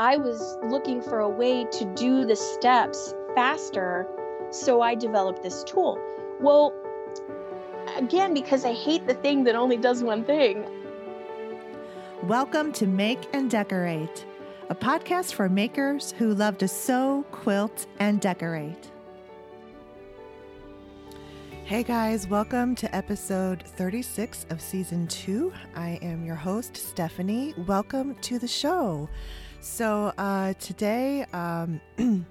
I was looking for a way to do the steps faster, so I developed this tool. Well, again, because I hate the thing that only does one thing. Welcome to Make and Decorate, a podcast for makers who love to sew, quilt, and decorate. Hey guys, welcome to episode 36 of season two. I am your host, Stephanie. Welcome to the show. So, uh, today, um,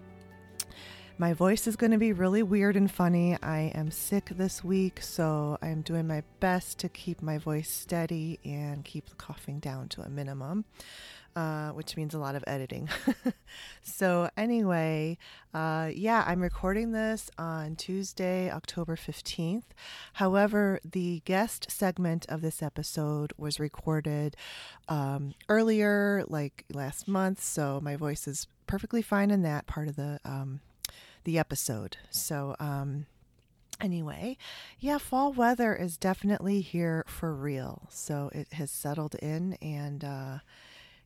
my voice is going to be really weird and funny. I am sick this week, so I'm doing my best to keep my voice steady and keep the coughing down to a minimum. Uh, which means a lot of editing. so, anyway, uh, yeah, I'm recording this on Tuesday, October 15th. However, the guest segment of this episode was recorded um, earlier, like last month, so my voice is perfectly fine in that part of the um, the episode. So, um, anyway, yeah, fall weather is definitely here for real. So it has settled in, and uh,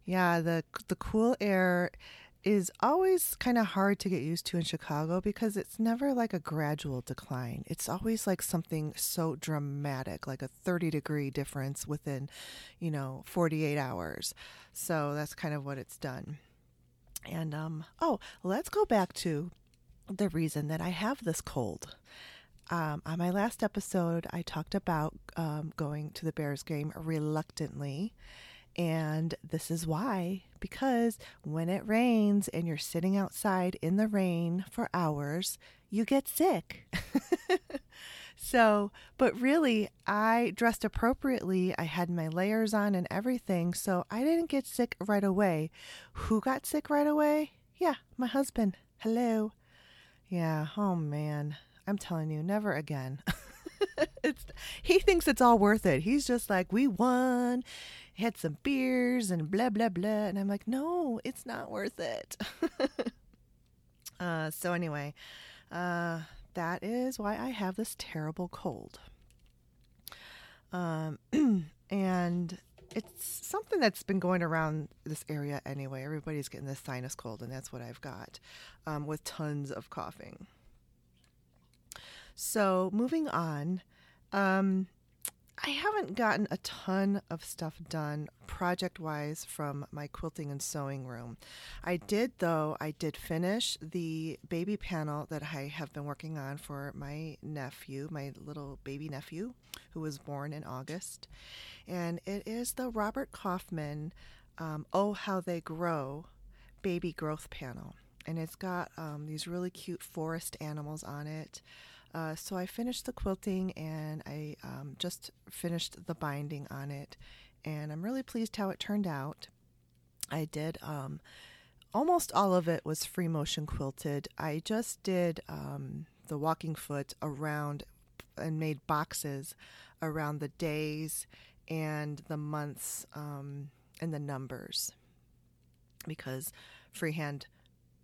yeah, the the cool air is always kind of hard to get used to in Chicago because it's never like a gradual decline. It's always like something so dramatic, like a 30 degree difference within, you know, 48 hours. So that's kind of what it's done. And um oh, let's go back to the reason that I have this cold. Um, on my last episode, I talked about um, going to the Bears game reluctantly and this is why because when it rains and you're sitting outside in the rain for hours, you get sick. so, but really, I dressed appropriately. I had my layers on and everything. So I didn't get sick right away. Who got sick right away? Yeah, my husband. Hello. Yeah, oh man. I'm telling you, never again. it's he thinks it's all worth it. He's just like, we won, had some beers and blah blah blah, and I'm like, no, it's not worth it. uh, so anyway, uh, that is why I have this terrible cold. Um, and it's something that's been going around this area anyway. Everybody's getting this sinus cold, and that's what I've got, um, with tons of coughing. So moving on, um, I haven't gotten a ton of stuff done project wise from my quilting and sewing room. I did, though, I did finish the baby panel that I have been working on for my nephew, my little baby nephew, who was born in August. And it is the Robert Kaufman um, Oh How They Grow baby growth panel. And it's got um, these really cute forest animals on it. Uh, so I finished the quilting and I um, just finished the binding on it, and I'm really pleased how it turned out. I did um, almost all of it was free motion quilted. I just did um, the walking foot around and made boxes around the days and the months um, and the numbers because freehand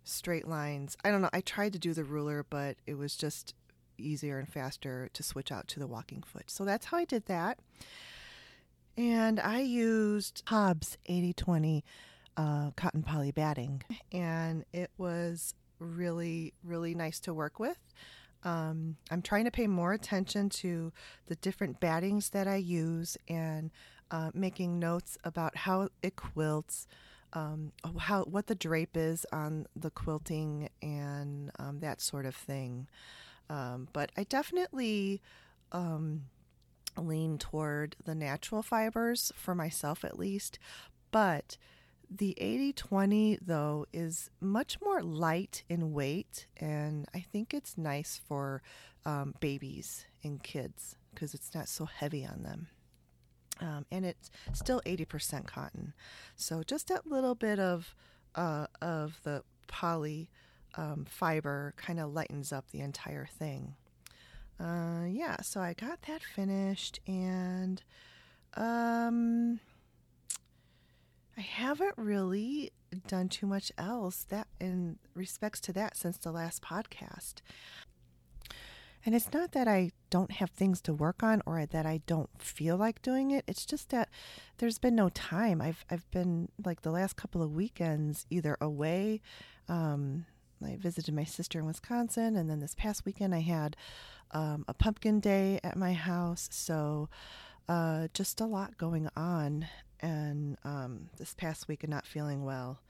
straight lines. I don't know. I tried to do the ruler, but it was just easier and faster to switch out to the walking foot. So that's how I did that. And I used Hobbs 8020 uh, cotton poly batting, and it was really, really nice to work with. Um, I'm trying to pay more attention to the different battings that I use and uh, making notes about how it quilts, um, how what the drape is on the quilting, and um, that sort of thing. Um, but I definitely um, lean toward the natural fibers for myself at least. But the 80 20, though, is much more light in weight, and I think it's nice for um, babies and kids because it's not so heavy on them. Um, and it's still 80% cotton. So just that little bit of, uh, of the poly um, fiber kind of lightens up the entire thing. Uh, yeah, so I got that finished, and um, I haven't really done too much else that in respects to that since the last podcast. And it's not that I don't have things to work on or that I don't feel like doing it. It's just that there's been no time. I've I've been like the last couple of weekends either away. Um, I visited my sister in Wisconsin, and then this past weekend I had um, a pumpkin day at my house. So uh, just a lot going on. And um, this past week, and not feeling well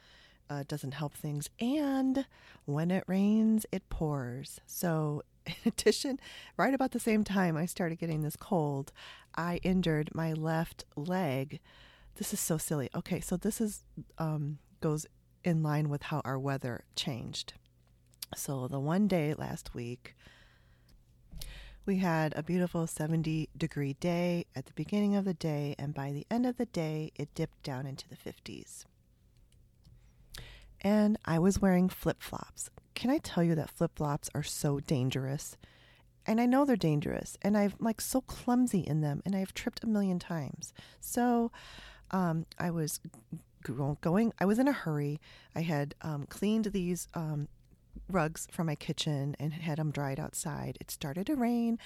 uh, doesn't help things. And when it rains, it pours. So, in addition, right about the same time I started getting this cold, I injured my left leg. This is so silly. Okay, so this is um, goes in line with how our weather changed. So the one day last week, we had a beautiful 70 degree day at the beginning of the day, and by the end of the day, it dipped down into the 50s. And I was wearing flip flops. Can I tell you that flip flops are so dangerous? And I know they're dangerous, and I'm like so clumsy in them, and I've tripped a million times. So um, I was going, I was in a hurry. I had um, cleaned these um, rugs from my kitchen and had them dried outside. It started to rain.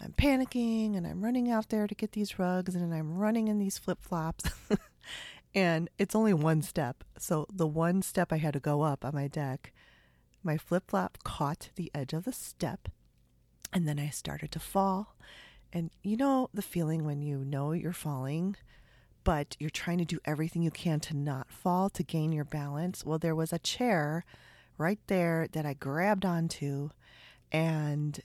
I'm panicking and I'm running out there to get these rugs and I'm running in these flip flops. and it's only one step. So the one step I had to go up on my deck, my flip flop caught the edge of the step and then I started to fall. And you know the feeling when you know you're falling, but you're trying to do everything you can to not fall to gain your balance? Well, there was a chair right there that I grabbed onto. And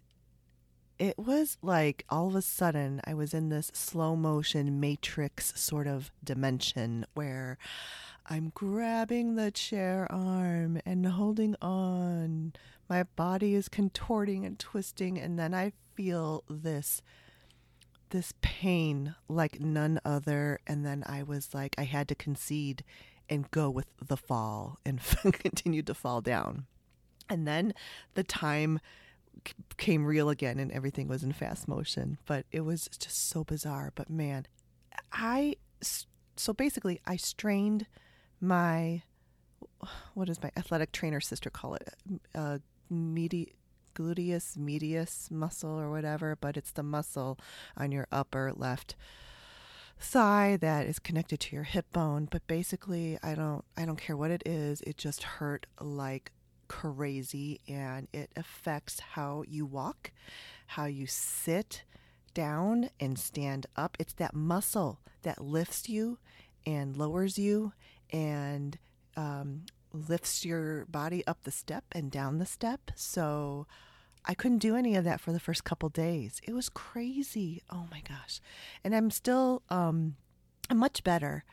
it was like all of a sudden I was in this slow motion matrix sort of dimension where I'm grabbing the chair arm and holding on. My body is contorting and twisting, and then I feel this this pain like none other and then I was like I had to concede and go with the fall and continued to fall down. And then the time came real again and everything was in fast motion. But it was just so bizarre. But man, I, so basically, I strained my, what does my athletic trainer sister call it? Uh, medi- gluteus medius muscle or whatever, but it's the muscle on your upper left thigh that is connected to your hip bone. But basically i don't i don't care what it is it just hurt like crazy and it affects how you walk how you sit down and stand up. It's that muscle that lifts you and lowers you and um, lifts your body up the step and down the step so I couldn't do any of that for the first couple days. It was crazy. Oh my gosh. And I'm still um I'm much better,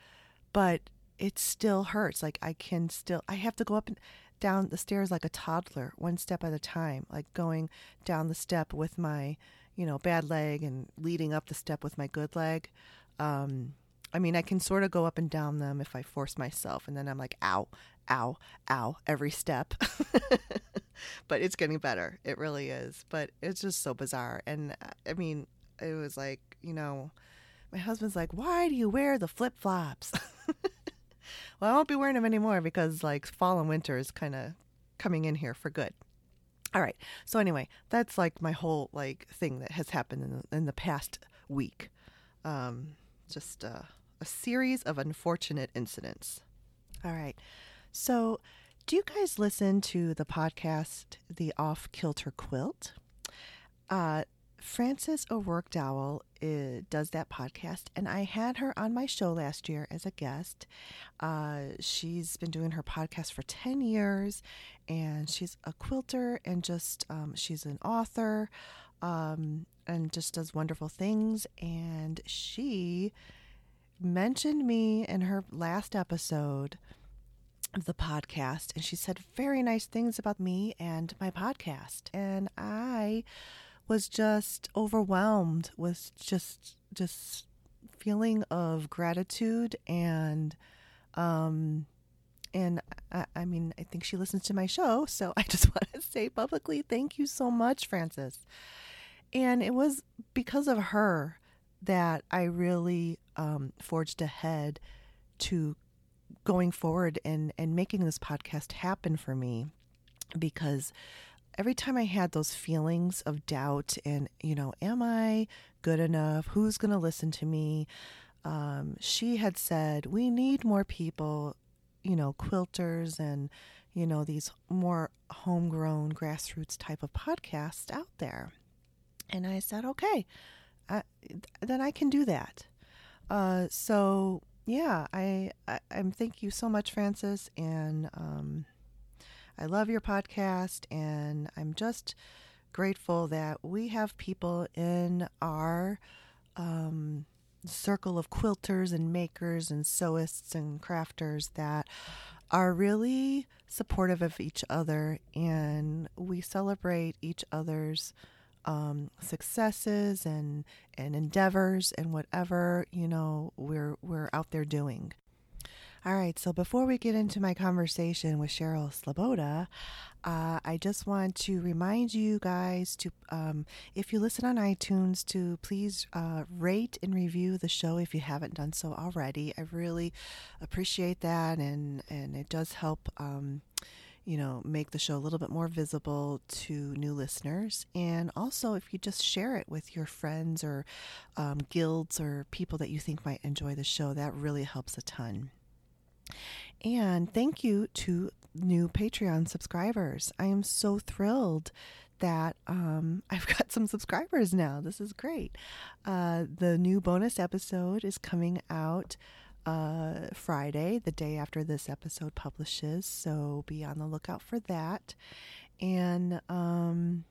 but it still hurts. Like I can still I have to go up and down the stairs like a toddler, one step at a time, like going down the step with my, you know, bad leg and leading up the step with my good leg. Um I mean, I can sort of go up and down them if I force myself, and then I'm like, ow, ow, ow, every step. but it's getting better. It really is. But it's just so bizarre. And uh, I mean, it was like, you know, my husband's like, why do you wear the flip flops? well, I won't be wearing them anymore because like fall and winter is kind of coming in here for good. All right. So anyway, that's like my whole like thing that has happened in the, in the past week. Um, just uh, a series of unfortunate incidents. All right. So do you guys listen to the podcast, The Off Kilter Quilt? Uh, Frances O'Roark Dowell uh, does that podcast, and I had her on my show last year as a guest. Uh, she's been doing her podcast for 10 years, and she's a quilter and just um, she's an author um, and just does wonderful things. And she mentioned me in her last episode of the podcast and she said very nice things about me and my podcast. And i was just overwhelmed with just just feeling of gratitude and um and I, I mean i think she listens to my show so i just want to say publicly thank you so much frances. And it was because of her that i really um, forged ahead to going forward and and making this podcast happen for me because every time I had those feelings of doubt and, you know, am I good enough? Who's going to listen to me? Um, she had said, we need more people, you know, quilters and, you know, these more homegrown grassroots type of podcasts out there. And I said, okay, I, then I can do that. Uh, so yeah, I, I am thank you so much, Frances, and um, I love your podcast, and I'm just grateful that we have people in our um, circle of quilters and makers and sewists and crafters that are really supportive of each other, and we celebrate each other's um, successes and and endeavors and whatever you know we're we're out there doing. All right, so before we get into my conversation with Cheryl Sleboda, uh, I just want to remind you guys to, um, if you listen on iTunes, to please uh, rate and review the show if you haven't done so already. I really appreciate that, and and it does help. Um, you know, make the show a little bit more visible to new listeners. And also, if you just share it with your friends or um, guilds or people that you think might enjoy the show, that really helps a ton. And thank you to new Patreon subscribers. I am so thrilled that um, I've got some subscribers now. This is great. Uh, the new bonus episode is coming out uh, Friday, the day after this episode publishes. So be on the lookout for that. And um,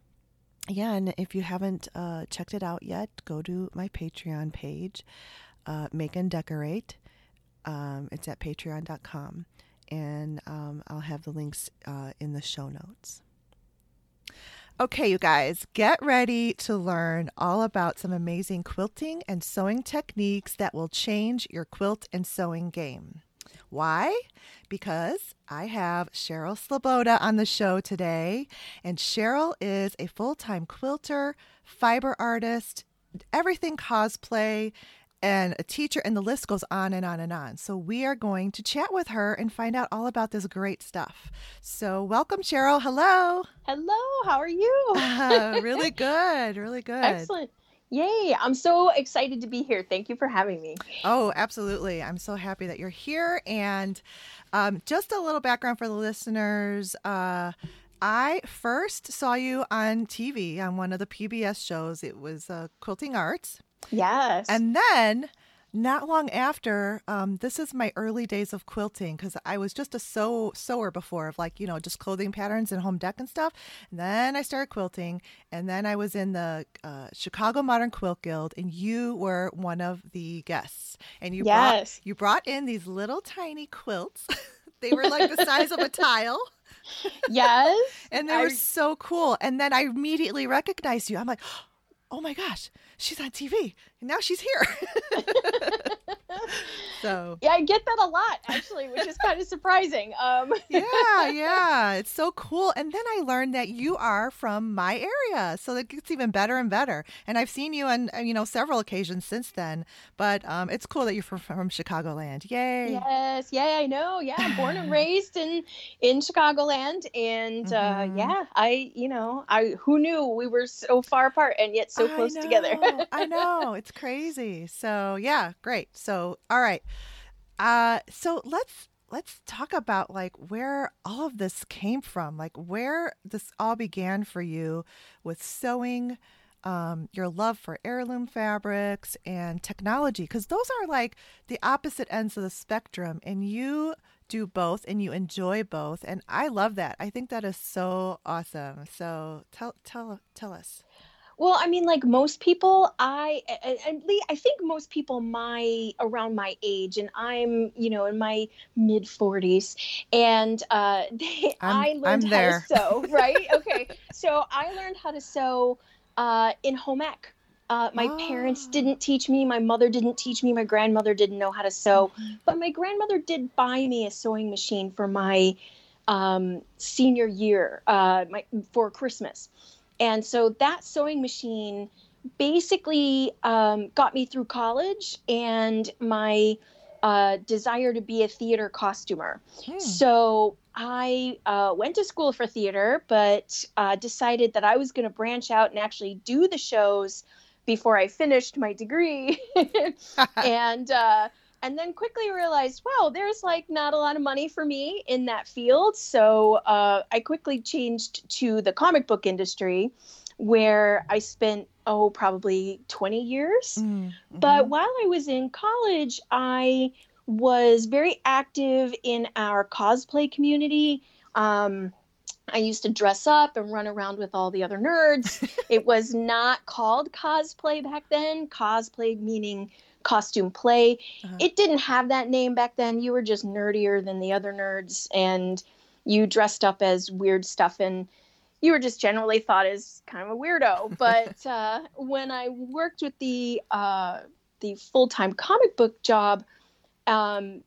yeah, and if you haven't uh, checked it out yet, go to my Patreon page, uh, Make and Decorate. Um, it's at patreon.com. And um, I'll have the links uh, in the show notes. Okay, you guys, get ready to learn all about some amazing quilting and sewing techniques that will change your quilt and sewing game. Why? Because I have Cheryl Sleboda on the show today, and Cheryl is a full time quilter, fiber artist, everything cosplay, and a teacher, and the list goes on and on and on. So, we are going to chat with her and find out all about this great stuff. So, welcome, Cheryl. Hello. Hello. How are you? uh, really good. Really good. Excellent. Yay. I'm so excited to be here. Thank you for having me. Oh, absolutely. I'm so happy that you're here. And um, just a little background for the listeners. Uh, I first saw you on TV on one of the PBS shows. It was uh, Quilting Arts. Yes. And then not long after, um, this is my early days of quilting because I was just a sew sewer before of like you know just clothing patterns and home deck and stuff. And then I started quilting, and then I was in the uh, Chicago Modern Quilt Guild, and you were one of the guests, and you yes. brought you brought in these little tiny quilts. they were like the size of a tile. Yes. and they I... were so cool. And then I immediately recognized you. I'm like, oh my gosh, she's on TV and now she's here. so yeah, I get that a lot actually, which is kind of surprising. Um. yeah, yeah, it's so cool. And then I learned that you are from my area, so it gets even better and better. And I've seen you on you know several occasions since then. But um, it's cool that you're from, from Chicagoland. Yay! Yes, yeah, I know. Yeah, born and raised in in Chicagoland, and uh, mm-hmm. uh, yeah, I you know I who knew we were so far apart and yet so close together. I know it's crazy. So yeah, great. So all right. Uh, so let's let's talk about like where all of this came from, like where this all began for you with sewing, um, your love for heirloom fabrics and technology, because those are like the opposite ends of the spectrum, and you do both and you enjoy both, and I love that. I think that is so awesome. So tell tell tell us. Well, I mean, like most people, I and Lee, I think most people my around my age, and I'm, you know, in my mid forties, and uh, they, i learned how to sew. Right? okay. So I learned how to sew uh, in home ec. Uh, my oh. parents didn't teach me. My mother didn't teach me. My grandmother didn't know how to sew. Mm-hmm. But my grandmother did buy me a sewing machine for my um, senior year, uh, my, for Christmas. And so that sewing machine basically um, got me through college and my uh, desire to be a theater costumer. Hmm. So I uh, went to school for theater, but uh, decided that I was going to branch out and actually do the shows before I finished my degree. and uh, and then quickly realized, wow, there's like not a lot of money for me in that field. So uh, I quickly changed to the comic book industry, where I spent oh probably 20 years. Mm, But mhm. while I was in college, I was very active in our cosplay community. Um, I used to dress up and run around with all the other nerds. it was not called cosplay back then, cosplay meaning costume play. Uh-huh. It didn't have that name back then. You were just nerdier than the other nerds and you dressed up as weird stuff and you were just generally thought as kind of a weirdo. But uh, when I worked with the uh, the full time comic book job, um,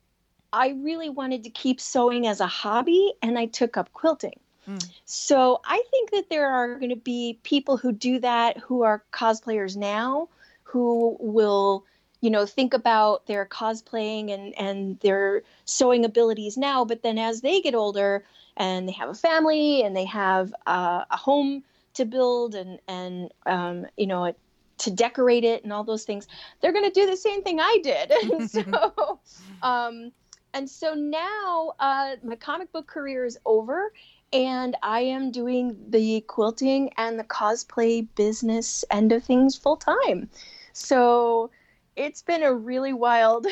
I really wanted to keep sewing as a hobby, and I took up quilting. Mm. So I think that there are going to be people who do that who are cosplayers now who will you know think about their cosplaying and and their sewing abilities now but then as they get older and they have a family and they have uh, a home to build and and um, you know to decorate it and all those things they're going to do the same thing i did. And so um, and so now uh, my comic book career is over and i am doing the quilting and the cosplay business end of things full time. So it's been a really wild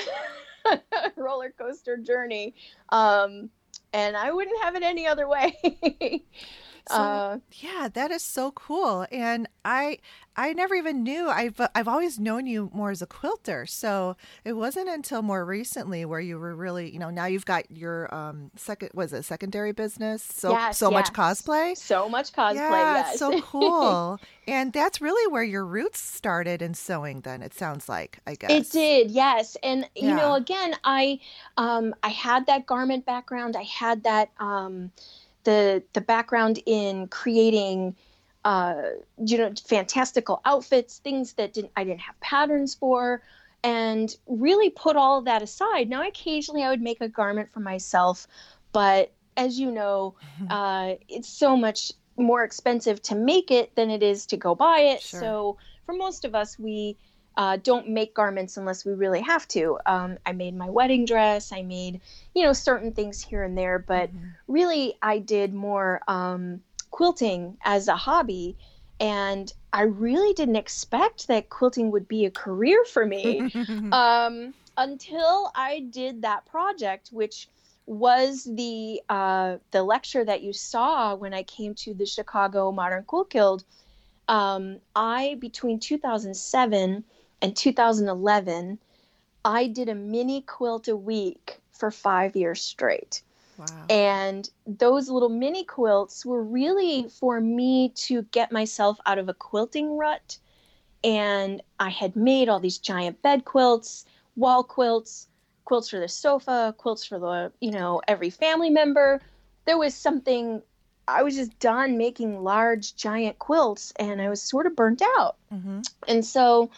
roller coaster journey um, and i wouldn't have it any other way So, uh, yeah, that is so cool. And I I never even knew. I've I've always known you more as a quilter. So it wasn't until more recently where you were really, you know, now you've got your um second was it secondary business? So Yes, so much cosplay. so much cosplay yeah, yes so cool. and that's really where your roots started in sewing then, it sounds like, I guess. It did, yes. And you know, again, I um I had that garment background. I had that um the the background in creating uh you know fantastical outfits, things that didn't I didn't have patterns for and really put all of that aside. Now occasionally I would make a garment for myself, but as you know, uh it's so much more expensive to make it than it is to go buy it. Sure. So for most of us we uh, don't make garments unless we really have to. Um, I made my wedding dress. I made, you know, certain things here and there, but Mhm. really I did more um, quilting as a hobby. And I really didn't expect that quilting would be a career for me um, until I did that project, which was the uh, the lecture that you saw when I came to the Chicago Modern Quilt Guild. Um, I between 2007 and 2011, I did a mini quilt a week for five years straight. wow. And those little mini quilts were really for me to get myself out of a quilting rut. And I had made all these giant bed quilts, wall quilts, quilts for the sofa, quilts for the, you know, every family member. There was something, I was just done making large, giant quilts and I was sort of burnt out. hmm And so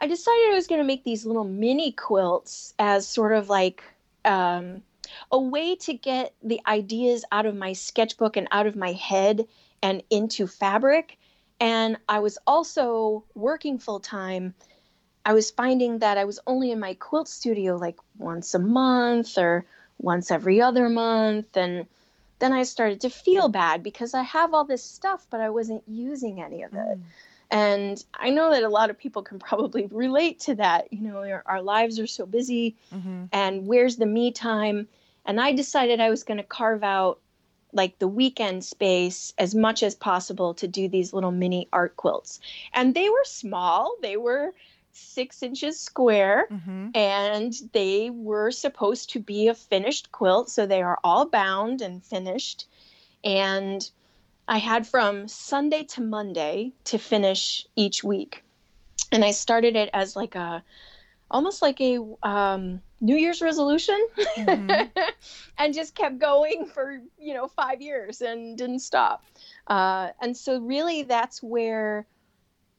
I decided I was going to make these little mini quilts as sort of like um, a way to get the ideas out of my sketchbook and out of my head and into fabric. And I was also working full time. I was finding that I was only in my quilt studio like once a month or once every other month. And then I started to feel bad because I have all this stuff, but I wasn't using any of it. Mm. And I know that a lot of people can probably relate to that. You know, our, our lives are so busy, hmm and where's the me time? And I decided I was going to carve out like the weekend space as much as possible to do these little mini art quilts. And they were small, they were six inches square, hmm and they were supposed to be a finished quilt. So they are all bound and finished. And I had from Sunday to Monday to finish each week. And I started it as like a almost like a um, New Year's resolution Mhm. and just kept going for, you know, five years and didn't stop. Uh, and so, really, that's where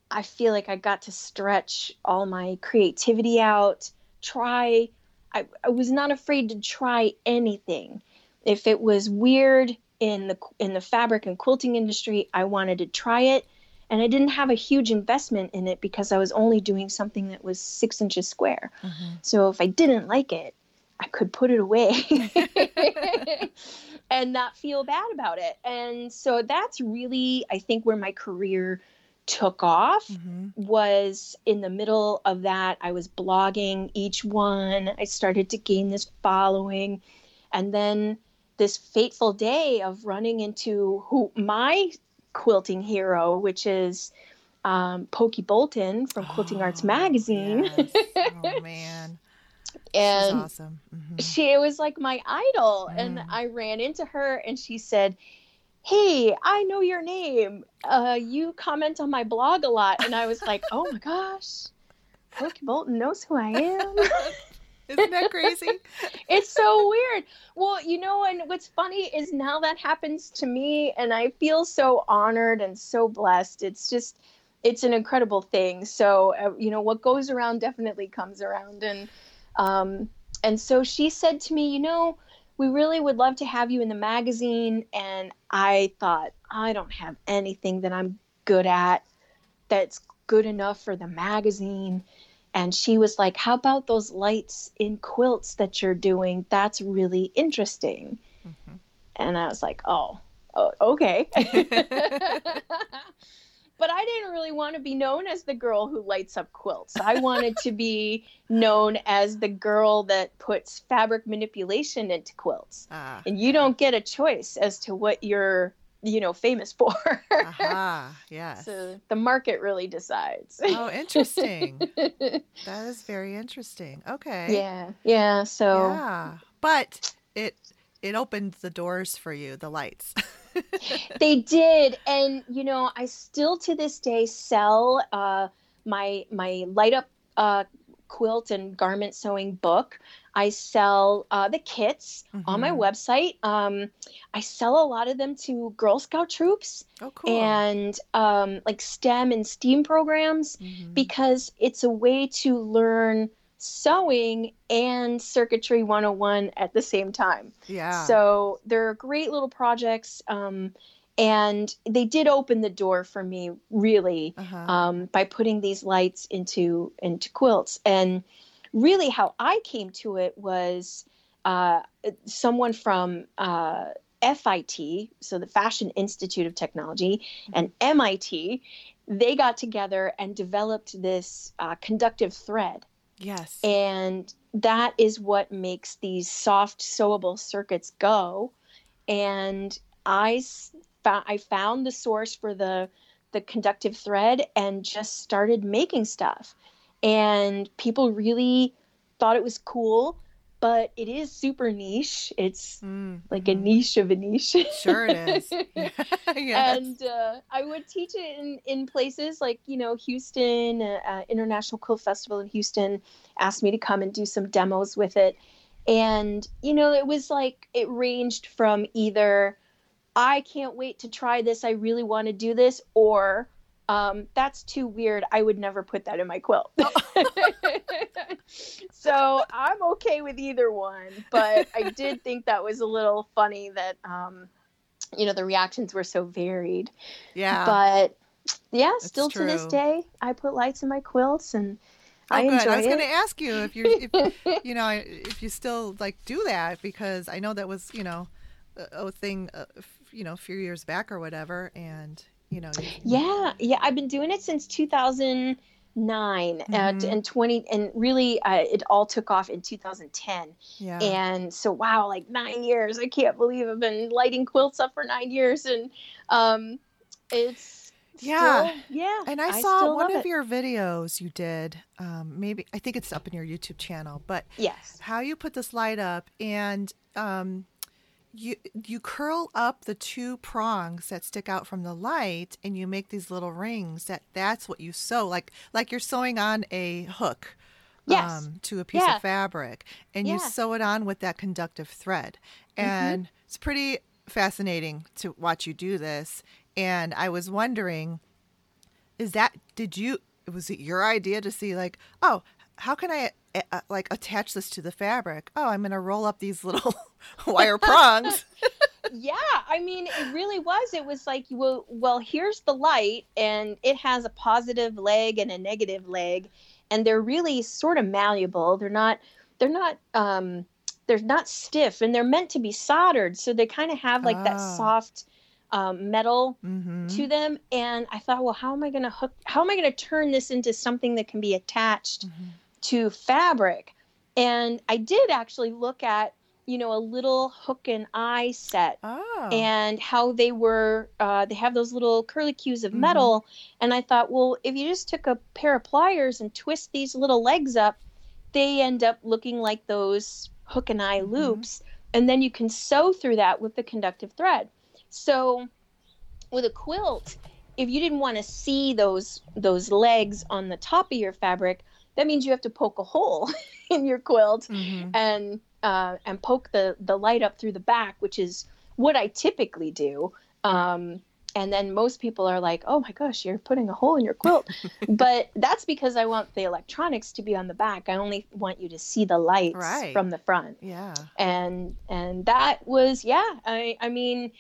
I feel like I got to stretch all my creativity out, try I, I was not afraid to try anything. If it was weird in the in the fabric and quilting industry, I wanted to try it. And I didn't have a huge investment in it because I was only doing something that was six inches square. Mhm. So if I didn't like it, I could put it away and not feel bad about it. And so that's really, I think, where my career took off Mhm. was in the middle of that. I was blogging each one. I started to gain this following. And then this fateful day of running into who my quilting hero, which is um, Pokey Bolton from Quilting Arts Oh, Magazine. yes. Oh man, and she's awesome. Mhm. she was like my idol and Mm. i ran into her and she said hey i know your name uh, you comment on my blog a lot and i was like oh my gosh Pokey Bolton knows who I am. Isn't that crazy? it's so weird. Well, you know, and what's funny is now that happens to me, and I feel so honored and so blessed. It's just, it's an incredible thing. So, uh, you know, what goes around definitely comes around, and um, and so she said to me, you know, we really would love to have you in the magazine, and I thought I don't have anything that I'm good at that's good enough for the magazine and she was like how about those lights in quilts that you're doing? That's really interesting. Mhm. and i was like oh, oh okay. But i didn't really want to be known as the girl who lights up quilts. I wanted to be known as the girl that puts fabric manipulation into quilts. Ah, and you don't get a choice as to what you're you know famous for aha, yes. so the market really decides Oh, interesting. That is very interesting. Okay. yeah yeah so Yeah. But it it opened the doors for you, the lights. they did and you know i still to this day sell uh, my my light up uh, quilt and garment sewing book i sell uh, the kits on my Mhm. website um, i sell a lot of them to girl scout troops Oh, cool. and um, like stem and steam programs Mhm. because it's a way to learn sewing and circuitry 101 at the same time yeah. so they're great little projects, um, and they did open the door for me really uh-huh. um, by putting these lights into into quilts. And really, how I came to it was uh, someone from uh, FIT, so the Fashion Institute of Technology, and MIT. They got together and developed this uh, conductive thread yes. and that is what makes these soft sewable circuits go and i i found the source for the the conductive thread and just started making stuff and people really thought it was cool but it is super niche it's Mm, like a niche of a niche Sure it is. yes. and uh, I would teach it in, in places like you know Houston, uh, uh, International Quilt Festival in Houston asked me to come and do some demos with it, and you know it was like it ranged from either I can't wait to try this, I really want to do this, or um, that's too weird, I would never put that in my quilt. so I'm okay with either one, but I did think that was a little funny that. Um, you know the reactions were so varied yeah. but yeah That's still to this day i put lights in my quilts and oh, i good. I was going to ask you if you're, if, you know, if you still like do that because I know that was, you know, a, a thing, uh, f- you know, a few years back or whatever, and you know. yeah yeah i've been doing it since 2009 and, Mhm. and 20 and really uh, it all took off in 2010 Yeah. and so wow like nine years i can't believe i've been lighting quilts up for nine years and um it's Yeah. still- yeah And I, saw one of it. your videos you did. Um, maybe I think it's up in your YouTube channel, but yes how you put this light up and um, you you curl up the two prongs that stick out from the light, and you make these little rings. That that's what you sew, like like you're sewing on a hook. Yes. Um, to a piece Yeah. of fabric, and you Yeah. Mm-hmm. sew it on with that conductive thread, and it's pretty fascinating to watch you do this. And I was wondering, is that did you was it your idea to see like oh how can i uh, like attach this to the fabric. Oh, I'm going to roll up these little wire prongs. yeah, I mean, it really was. It was like, well, well, here's the light, and it has a positive leg and a negative leg, and they're really sort of malleable. They're not, they're not, um, they're not stiff, and they're meant to be soldered, so they kind of have like ah. that soft um, metal mm-hmm. to them. And I thought, well, how am I going to hook? How am I going to turn this into something that can be attached mm-hmm. To fabric? And I did actually look at you know, a little hook and eye set oh. and how they were, uh, they have those little curlicues of mm-hmm. metal. And I thought, well, if you just took a pair of pliers and twist these little legs up, they end up looking like those hook and eye mm-hmm. loops. And then you can sew through that with the conductive thread. So with a quilt, if you didn't want to see those those legs on the top of your fabric, that means you have to poke a hole in your quilt mm-hmm. and uh, and poke the the light up through the back, which is what I typically do. Um, and then most people are like, "Oh my gosh, you're putting a hole in your quilt," but that's because I want the electronics to be on the back. I only want you to see the lights right. from the front. Yeah. And and that was yeah. I I mean.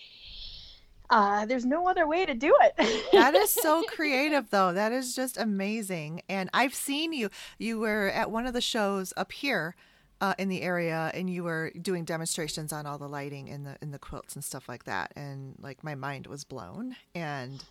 Uh, there's no other way to do it. that is so creative, though. That is just amazing. And I've seen you. You were at one of the shows up here uh, in the area and you were doing demonstrations on all the lighting in the in the quilts and stuff like that and like my mind was blown and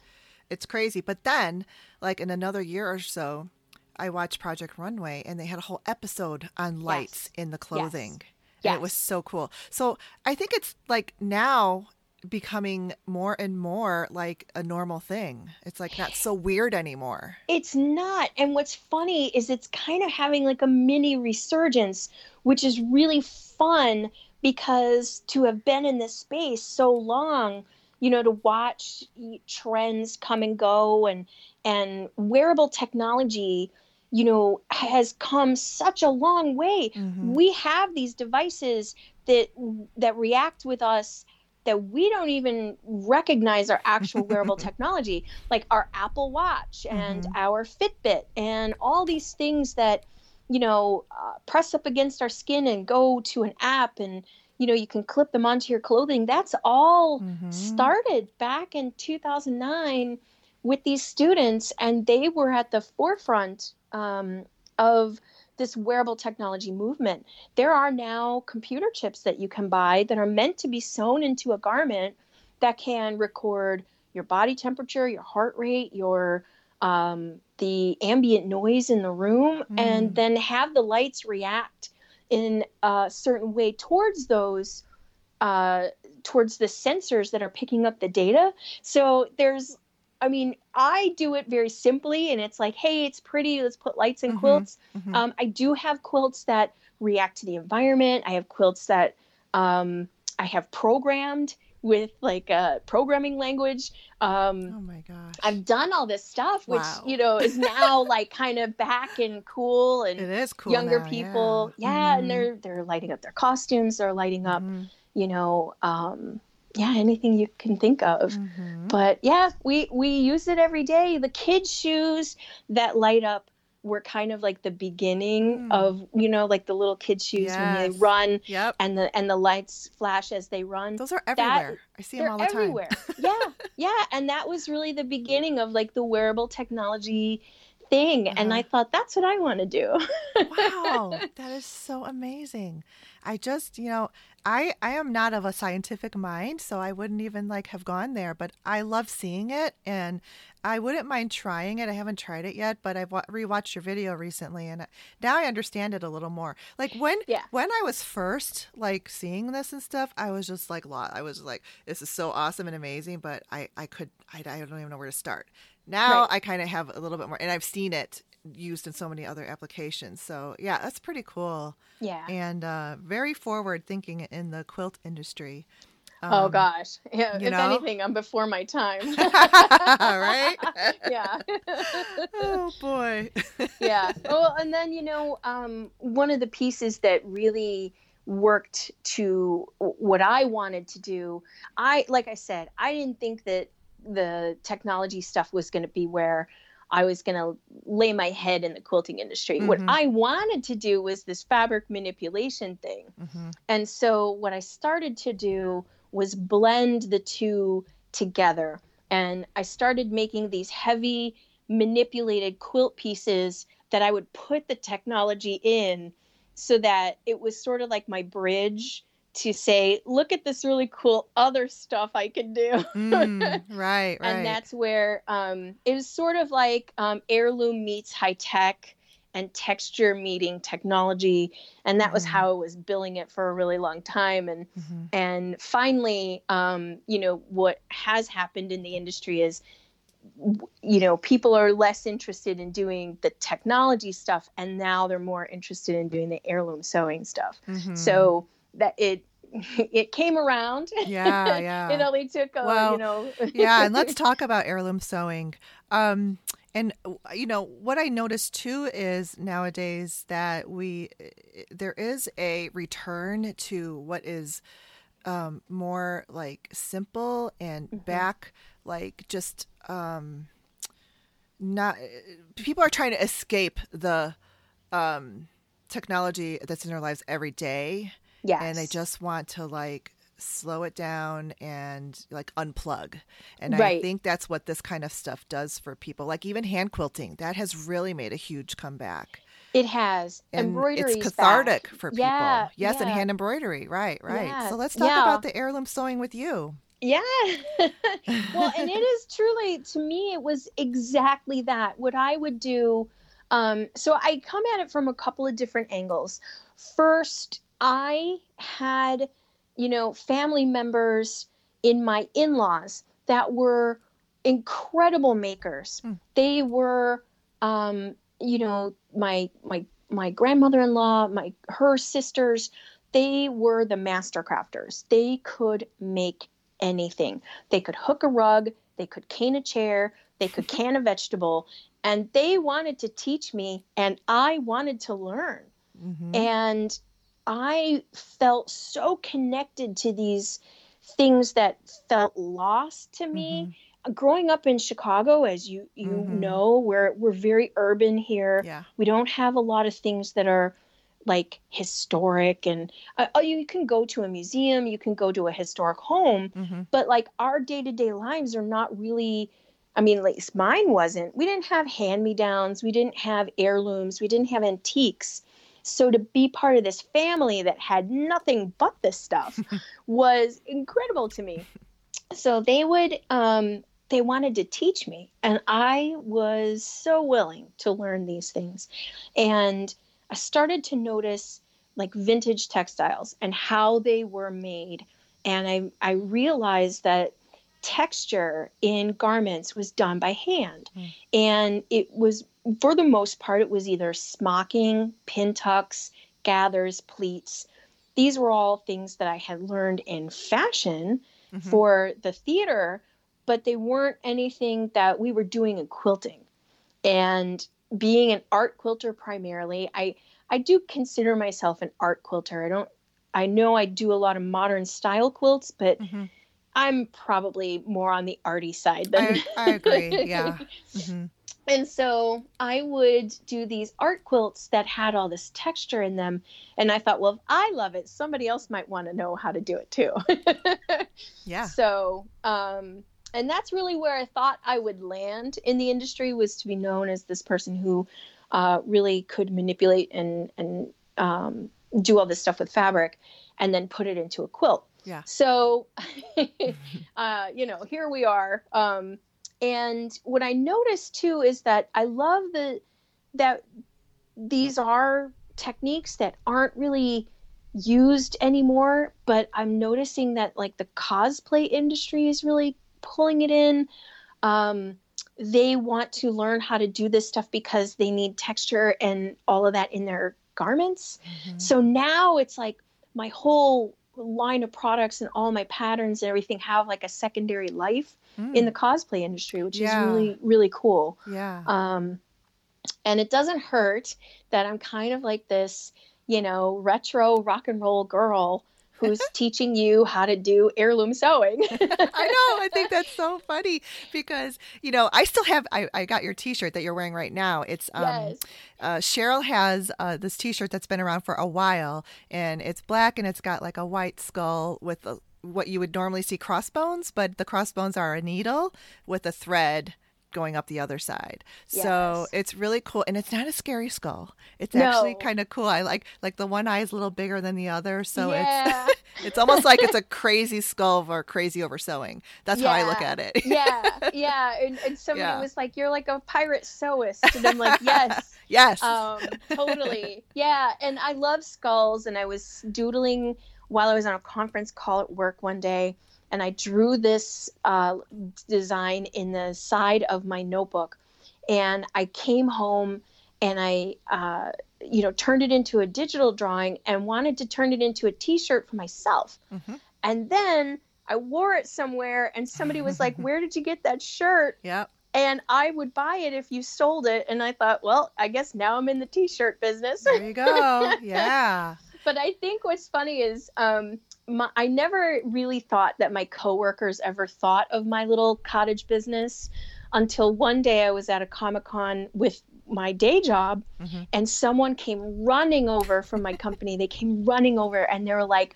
it's crazy but then like in another year or so i watched project runway and they had a whole episode on lights yes. in the clothing yes. Yes. it was so cool so i think it's like now becoming more and more like a normal thing. It's like not so weird anymore. It's not. And what's funny is it's kind of having like a mini resurgence, which is really fun because to have been in this space so long, you know, to watch trends come and go and and wearable technology you know has come such a long way mm-hmm. we have these devices that that react with us that we don't even recognize our actual wearable technology, like our Apple Watch and mm-hmm. our Fitbit and all these things that, you know, uh, press up against our skin and go to an app and, you know, you can clip them onto your clothing. That's all mm-hmm. started back in 2009 with these students, and they were at the forefront um, of this wearable technology movement. There are now computer chips that you can buy that are meant to be sewn into a garment that can record your body temperature, your heart rate, your um, the ambient noise in the room, mm. and then have the lights react in a certain way towards those uh, towards the sensors that are picking up the data. So there's I mean, I do it very simply, and it's like, hey, it's pretty. Let's put lights and mm-hmm, quilts. Mm-hmm. Um, I do have quilts that react to the environment. I have quilts that um, I have programmed with like a programming language. Um, oh my gosh! I've done all this stuff, which wow. you know is now like kind of back and cool, and it is cool. Younger now, people, yeah, yeah mm-hmm. and they're they're lighting up their costumes. They're lighting up, mm-hmm. you know. Um, yeah anything you can think of mm-hmm. but yeah we we use it every day the kids shoes that light up were kind of like the beginning mm. of you know like the little kids shoes yes. when they run yep. and the and the lights flash as they run those are everywhere that, i see them all the everywhere. time yeah yeah and that was really the beginning of like the wearable technology thing uh-huh. and i thought that's what i want to do wow that is so amazing I just, you know, I I am not of a scientific mind, so I wouldn't even like have gone there, but I love seeing it and I wouldn't mind trying it. I haven't tried it yet, but I've rewatched your video recently and now I understand it a little more. Like when yeah. when I was first like seeing this and stuff, I was just like I was like this is so awesome and amazing, but I I could I, I don't even know where to start. Now right. I kind of have a little bit more, and I've seen it used in so many other applications. So yeah, that's pretty cool. Yeah, and uh, very forward thinking in the quilt industry. Oh, um, oh gosh, yeah. If know? anything, I'm before my time. right? yeah. oh boy. yeah. Well, and then you know, um, one of the pieces that really worked to what I wanted to do. I like I said, I didn't think that the technology stuff was going to be where I was going to lay my head in the quilting industry. What Mhm. I wanted to do was this fabric manipulation thing. Mhm. And so what I started to do was blend the two together. And I started making these heavy manipulated quilt pieces that I would put the technology in so that it was sort of like my bridge to say, look at this really cool other stuff I can do. Mm, right, right. and that's where um, it was sort of like um, heirloom meets high tech and texture meeting technology and that was Mhm. how I was billing it for a really long time and Mhm. and finally um, you know what has happened in the industry is you know people are less interested in doing the technology stuff and now they're more interested in doing the heirloom sewing stuff Mhm. so that it it came around yeah, yeah. it only took a, Well, you know yeah, and let's talk about heirloom sewing. Um, and you know what I noticed too is nowadays that we there is a return to what is um, more like simple and Mhm. back like just um, not people are trying to escape the um, technology that's in their lives every day yes and they just want to like slow it down and like unplug. And I think that's what this kind of stuff does for people. Like even hand quilting, that has really made a huge comeback. It has And embroidery. it's cathartic for people. Yeah, yes, and hand embroidery. Right, right. Yeah, So let's talk yeah. about the heirloom sewing with you. Yeah. well, and it is truly to me it was exactly that. What I would do um so I come at it from a couple of different angles. First, I had you know family members in my in-laws that were incredible makers. Hmm. They were um you know my my my grandmother-in-law, my her sisters, they were the master crafters. They could make anything. They could hook a rug, they could cane a chair, they could can a vegetable, and they wanted to teach me, and I wanted to learn. Mhm. And I felt so connected to these things that felt lost to me. Growing up in Chicago, as you you Mhm. know, we're we're very urban here. Yeah. we don't have a lot of things that are like historic and uh, oh, you can go to a museum you can go to a historic home hmm but like our day-to-day lives are not really i mean at least mine wasn't. We didn't have hand-me-downs. We didn't have heirlooms. We didn't have antiques so to be part of this family that had nothing but this stuff was incredible to me. So they would um they wanted to teach me and i was so willing to learn these things. And i started to notice like vintage textiles and how they were made. And i i realized that texture in garments was done by hand. Mm. and it was for the most part it was either smocking pin tucks gathers pleats these were all things that i had learned in fashion Mhm. for the theater, but they weren't anything that we were doing in quilting. And being an art quilter primarily, I I do consider myself an art quilter. I don't I know I do a lot of modern style quilts, but Mhm. I'm probably more on the arty side than I, I agree. Yeah. hmm and so I would do these art quilts that had all this texture in them. And I thought, well, if I love it, somebody else might want to know how to do it too. Yeah. So, um, and that's really where I thought I would land in the industry was to be known as this person who uh, really could manipulate and and um, do all this stuff with fabric, and then put it into a quilt. Yeah. So, uh, you know, here we are. Um, and what I noticed too is that I love the that these are techniques that aren't really used anymore, but I'm noticing that like the cosplay industry is really pulling it in. Um, they want to learn how to do this stuff because they need texture and all of that in their garments. Mhm. So now it's like my whole line of products and all my patterns and everything have like a secondary life Mm. in the cosplay industry, which Yeah. is really, really cool. yeah. Um, and it doesn't hurt that I'm kind of like this, you know, retro rock and roll girl who's teaching you how to do heirloom sewing. I know. I think that's so funny because, you know, I still have, I, I got your t shirt that you're wearing right now. It's, um, yes. uh, Cheryl has uh, this t shirt that's been around for a while and it's black and it's got like a white skull with a, what you would normally see crossbones, but the crossbones are a needle with a thread going up the other side. Yes. So it's really cool and it's not a scary skull. It's no. actually kind of cool. I like like the one eye is a little bigger than the other, so yeah. it's it's almost like it's a crazy skull or crazy over sewing. That's yeah. how I look at it. yeah. Yeah, and, and somebody yeah. was like you're like a pirate sewist and I'm like, "Yes." yes. Um totally. yeah, and I love skulls and I was doodling while I was on a conference call at work one day and I drew this uh, design in the side of my notebook. And I came home and I, uh, you know, turned it into a digital drawing and wanted to turn it into a T-shirt for myself. Mm-hmm. And then I wore it somewhere, and somebody was like, "Where did you get that shirt?" Yep. And I would buy it if you sold it. And I thought, well, I guess now I'm in the T-shirt business. There you go. Yeah. but I think what's funny is um, my, I never really thought that my coworkers ever thought of my little cottage business until one day I was at a Comic Con with my day job mm-hmm. and someone came running over from my company. they came running over and they were like,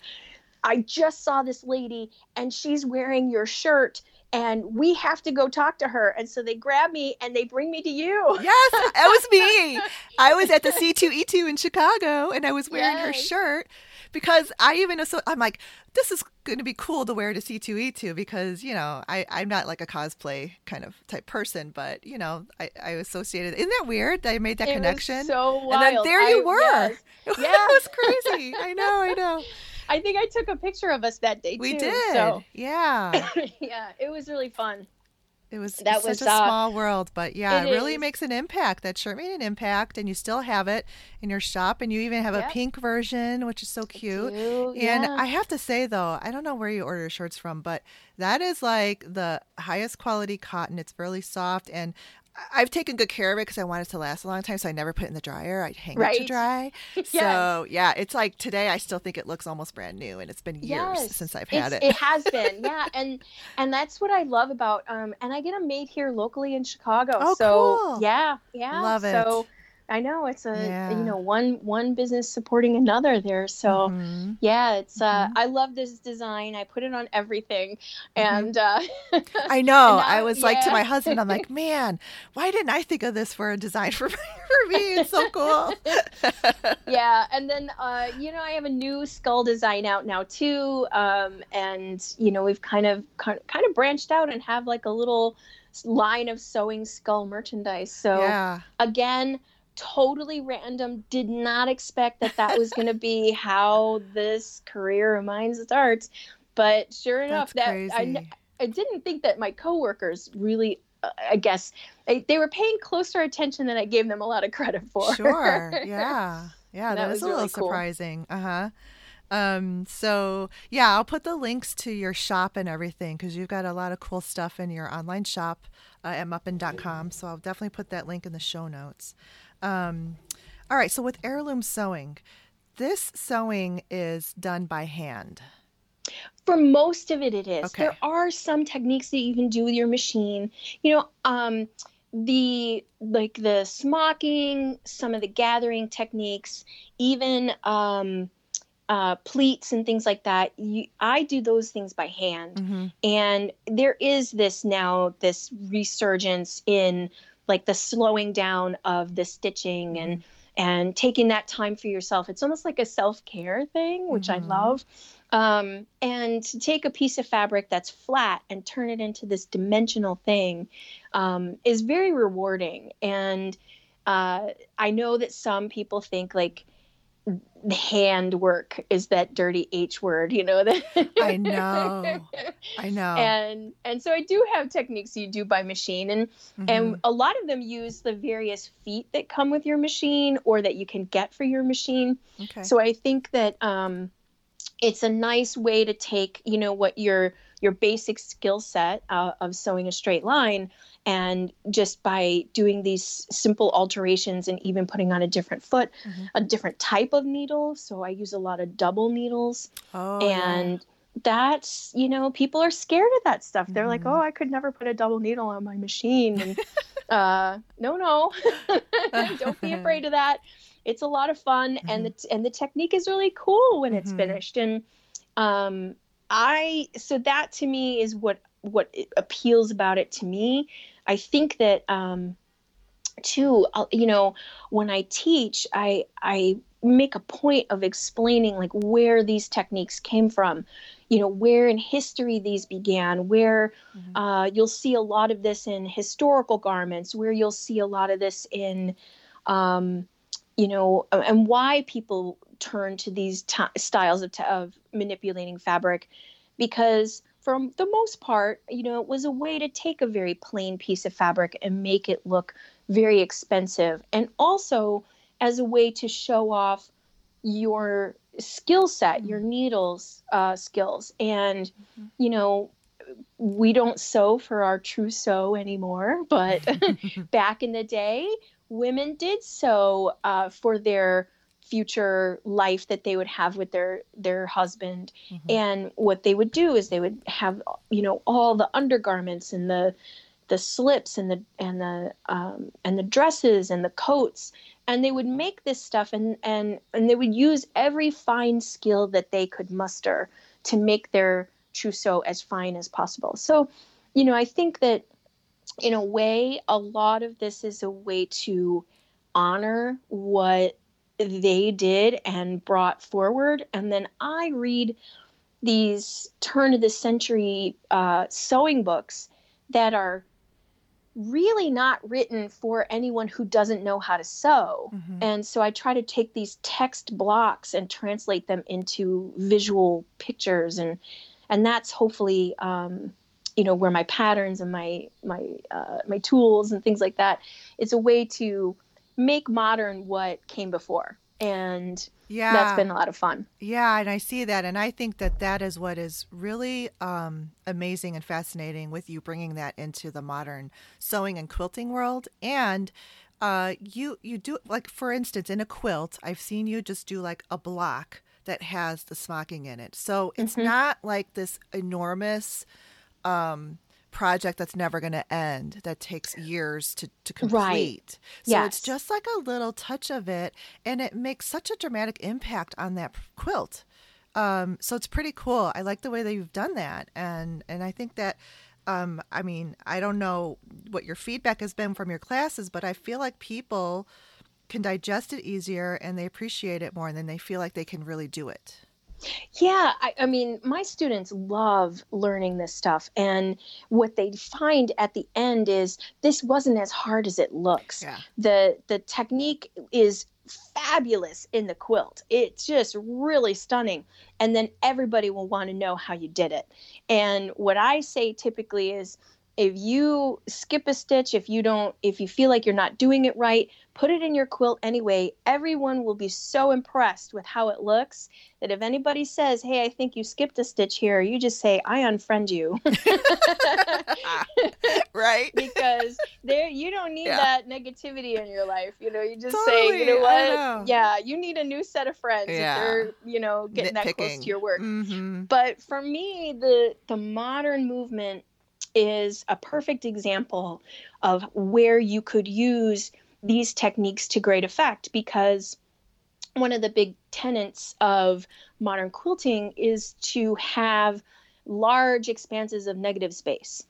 I just saw this lady and she's wearing your shirt and we have to go talk to her. And so they grab me and they bring me to you. Yes, that was me. I was at the C2E2 in Chicago and I was wearing yes. her shirt because I even so I'm like this is going to be cool to wear to C2E2 because you know I I'm not like a cosplay kind of type person, but you know I I associated. Isn't that weird? That I made that it connection. so wild. And then there you were. Yes. It, was crazy. I know. I know. I think I took a picture of us that day too. We did. So. Yeah. yeah, it was really fun. It was that such was, a uh, small world, but yeah, it, it really is. makes an impact. That shirt made an impact, and you still have it in your shop, and you even have yep. a pink version, which is so cute. cute. And yeah. I have to say though, I don't know where you order shirts from, but that is like the highest quality cotton. It's really soft, and I've taken good care of it because I want it to last a long time, so I never put it in the dryer. I hang right. it to dry. yes. So yeah, it's like today I still think it looks almost brand new, and it's been years yes. since I've had it's, it. It has been, yeah, and and that's what I love about. Um, and I get them made here locally in Chicago. Oh, so cool. yeah, yeah, love it. So I know it's a yeah. you know one one business supporting another there. So mm-hmm. yeah, it's uh mm-hmm. I love this design. I put it on everything, mm-hmm. and uh, I know I, I, was yeah. like to my husband, I'm like, man, why didn't I think of this for a design for for me? It's so cool. yeah, and then uh, you know I have a new skull design out now too, um, and you know we've kind of kind of branched out and have like a little line of sewing skull merchandise. So yeah. again totally random. Did not expect that that was going to be how this career of mine starts. But sure enough, That's that crazy. I, I didn't think that my coworkers really. Uh, I guess they, they were paying closer attention than I gave them a lot of credit for. Sure. Yeah. Yeah. that, that was a little really cool. surprising. Uh huh. Um, so yeah, I'll put the links to your shop and everything because you've got a lot of cool stuff in your online shop uh, at muppin.com. So I'll definitely put that link in the show notes. Um, all right, so with heirloom sewing, this sewing is done by hand. For most of it, it is. Okay. There are some techniques that you can do with your machine. You know, um, the like the smocking, some of the gathering techniques, even um, uh, pleats and things like that. You, I do those things by hand, mm-hmm. and there is this now this resurgence in like the slowing down of the stitching and mm-hmm. and taking that time for yourself it's almost like a self-care thing which mm-hmm. i love um, and to take a piece of fabric that's flat and turn it into this dimensional thing um, is very rewarding and uh, i know that some people think like handwork is that dirty H word, you know that I know. I know. And and so I do have techniques you do by machine and mm-hmm. and a lot of them use the various feet that come with your machine or that you can get for your machine. Okay. So I think that um it's a nice way to take, you know, what your your basic skill set uh, of sewing a straight line and just by doing these simple alterations and even putting on a different foot mm-hmm. a different type of needle. So i use a lot of double needles. Oh, and yeah that's you know people are scared of that stuff. They're mm-hmm. like oh i could never put a double needle on my machine. And uh no no. Don't be afraid of that. It's a lot of fun mm-hmm. and the and the technique is really cool when it's mm-hmm. finished. And um i so that to me is what what appeals about it to me i think that um too you know when i teach i i make a point of explaining like where these techniques came from you know where in history these began where mm-hmm. uh, you'll see a lot of this in historical garments where you'll see a lot of this in um, you know and why people turn to these t- styles of, t- of manipulating fabric because for the most part you know it was a way to take a very plain piece of fabric and make it look very expensive and also as a way to show off your skill set, mm-hmm. your needles uh, skills. And, mm-hmm. you know, we don't sew for our trousseau anymore, but back in the day, women did sew uh, for their future life that they would have with their their husband. Mm-hmm. and what they would do is they would have you know all the undergarments and the the slips and the and the um, and the dresses and the coats. And they would make this stuff and and and they would use every fine skill that they could muster to make their trousseau as fine as possible. So you know i think that in a way a lot of this is a way to honor what they did and brought forward and then i read these turn of the century uh, sewing books that are really not written for anyone who doesn't know how to sew. Mm-hmm. And so I try to take these text blocks and translate them into visual pictures and and that's hopefully um, you know where my patterns and my my uh, my tools and things like that it's a way to make modern what came before. And yeah. that's been a lot of fun. Yeah and i see that. And i think that that is what is really um, amazing and fascinating with you bringing that into the modern sewing and quilting world. And uh, you you do like for instance in a quilt i've seen you just do like a block that has the smocking in it. So it's mm-hmm. not like this enormous um, project that's never going to end that takes years to, to complete. Right. So yes. it's just like a little touch of it and it makes such a dramatic impact on that quilt. Um, so it's pretty cool. I like the way that you've done that. And, and I think that, um, I mean, I don't know what your feedback has been from your classes, but I feel like people can digest it easier and they appreciate it more and then they feel like they can really do it. Yeah, I, I, mean, my students love learning this stuff. And what they find at the end is this wasn't as hard as it looks. Yeah. The the technique is fabulous in the quilt. It's just really stunning. And then everybody will want to know how you did it. And what I say typically is if you skip a stitch, if you don't, if you feel like you're not doing it right, put it in your quilt anyway. Everyone will be so impressed with how it looks that if anybody says, Hey, I think you skipped a stitch here, you just say, I unfriend you. right. because there you don't need yeah. that negativity in your life. You know, you just totally. say, you know what? Know. Yeah, you need a new set of friends yeah. if you're, you know, getting Nitpicking. that close to your work. Mm-hmm. But for me, the the modern movement is a perfect example of where you could use these techniques to great effect because one of the big tenets of modern quilting is to have large expanses of negative space.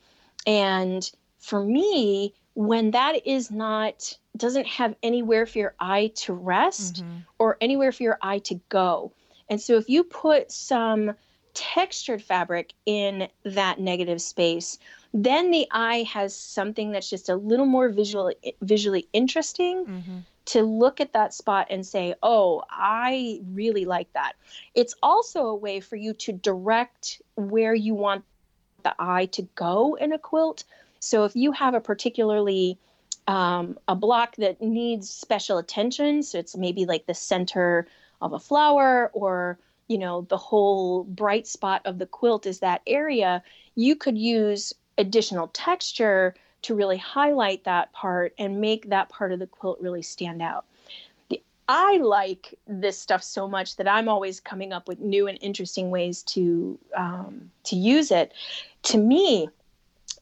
And for me, when that is not doesn't have anywhere for your eye to rest mm-hmm. or anywhere for your eye to go. And so if you put some textured fabric in that negative space, then the eye has something that's just a little more visually visually interesting mm-hmm. to look at that spot and say, "Oh, I really like that." It's also a way for you to direct where you want the eye to go in a quilt. So if you have a particularly um, a block that needs special attention, so it's maybe like the center of a flower or you know the whole bright spot of the quilt is that area you could use additional texture to really highlight that part and make that part of the quilt really stand out. I like this stuff so much that I'm always coming up with new and interesting ways to um, to use it. To me,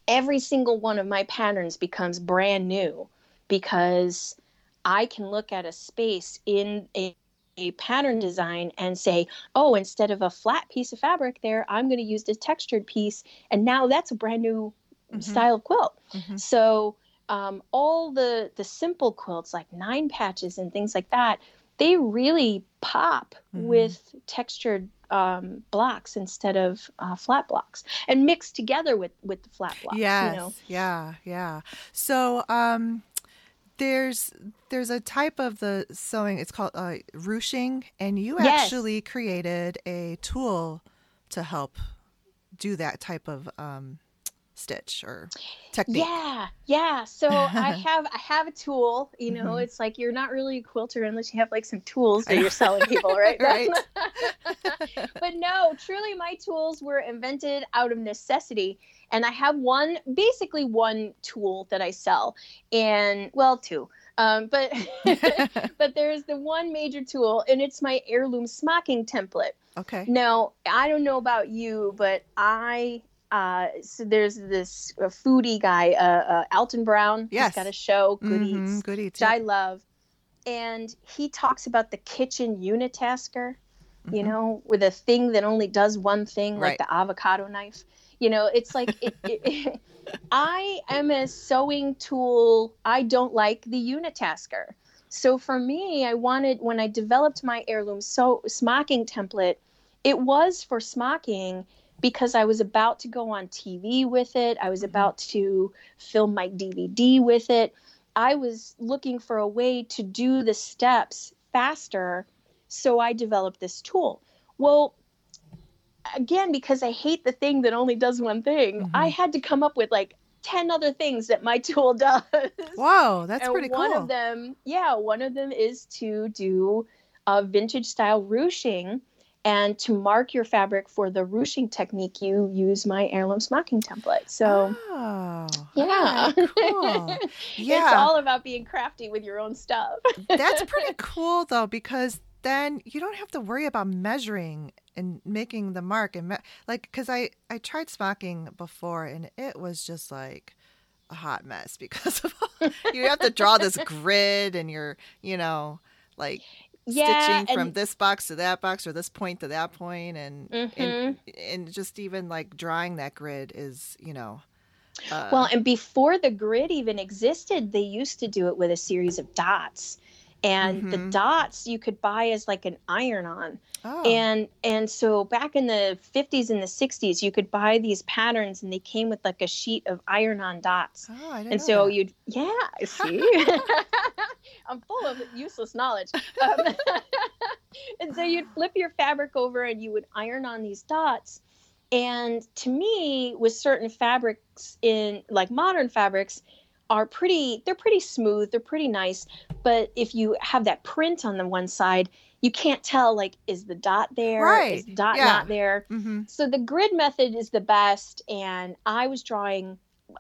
every single one of my patterns becomes brand new because I can look at a space in a, a pattern design and say, oh, instead of a flat piece of fabric there, I'm going to use this textured piece. And now that's a brand new mm-hmm. style of quilt. Mm-hmm. So um, all the, the simple quilts like nine patches and things like that, they really pop mm-hmm. with textured um, blocks instead of uh, flat blocks and mixed together with, with the flat blocks. Yes. You know? Yeah. Yeah. So, um, there's there's a type of the sewing it's called uh, ruching and you yes. actually created a tool to help do that type of um, stitch or technique yeah yeah so i have i have a tool you know mm-hmm. it's like you're not really a quilter unless you have like some tools that you're selling people right right but no truly my tools were invented out of necessity and I have one, basically one tool that I sell, and well, two. Um, but but there's the one major tool, and it's my heirloom smocking template. Okay. Now I don't know about you, but I uh, so there's this uh, foodie guy, uh, uh, Alton Brown. Yes. He's got a show, Good mm-hmm, Eats, Good Eats, which yeah. I love. And he talks about the kitchen unitasker, mm-hmm. you know, with a thing that only does one thing, right. like the avocado knife. You know, it's like it, it, I am a sewing tool. I don't like the unitasker. So for me, I wanted when I developed my heirloom so smocking template, it was for smocking because I was about to go on TV with it. I was mm-hmm. about to film my DVD with it. I was looking for a way to do the steps faster, so I developed this tool. Well, again because I hate the thing that only does one thing, mm-hmm. I had to come up with like 10 other things that my tool does. Wow, that's and pretty one cool. One of them, yeah, one of them is to do a vintage style ruching. And to mark your fabric for the ruching technique, you use my heirloom smocking template. So, oh, yeah, right, cool. yeah, it's all about being crafty with your own stuff. That's pretty cool, though, because then you don't have to worry about measuring and making the mark and me- like because I I tried smocking before and it was just like a hot mess because of you have to draw this grid and you're you know like yeah, stitching from this box to that box or this point to that point and mm-hmm. and and just even like drawing that grid is you know uh, well and before the grid even existed they used to do it with a series of dots and mm-hmm. the dots you could buy as like an iron on oh. and and so back in the 50s and the 60s you could buy these patterns and they came with like a sheet of iron on dots oh, I didn't and so that. you'd yeah I see i'm full of useless knowledge um, and so you'd flip your fabric over and you would iron on these dots and to me with certain fabrics in like modern fabrics are pretty they're pretty smooth they're pretty nice but if you have that print on the one side you can't tell like is the dot there right. is the dot yeah. not there mm-hmm. so the grid method is the best and i was drawing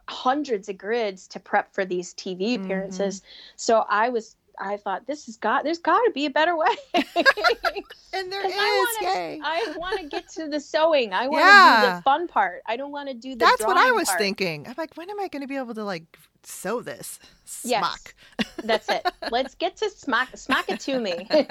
hundreds of grids to prep for these tv appearances mm-hmm. so i was I thought this has got there's got to be a better way. and there is. I wanna, yay! I want to get to the sewing. I want to yeah. do the fun part. I don't want to do the. That's what I was part. thinking. I'm like, when am I going to be able to like sew this? Smock. Yes, that's it. Let's get to smock. Smock it to me.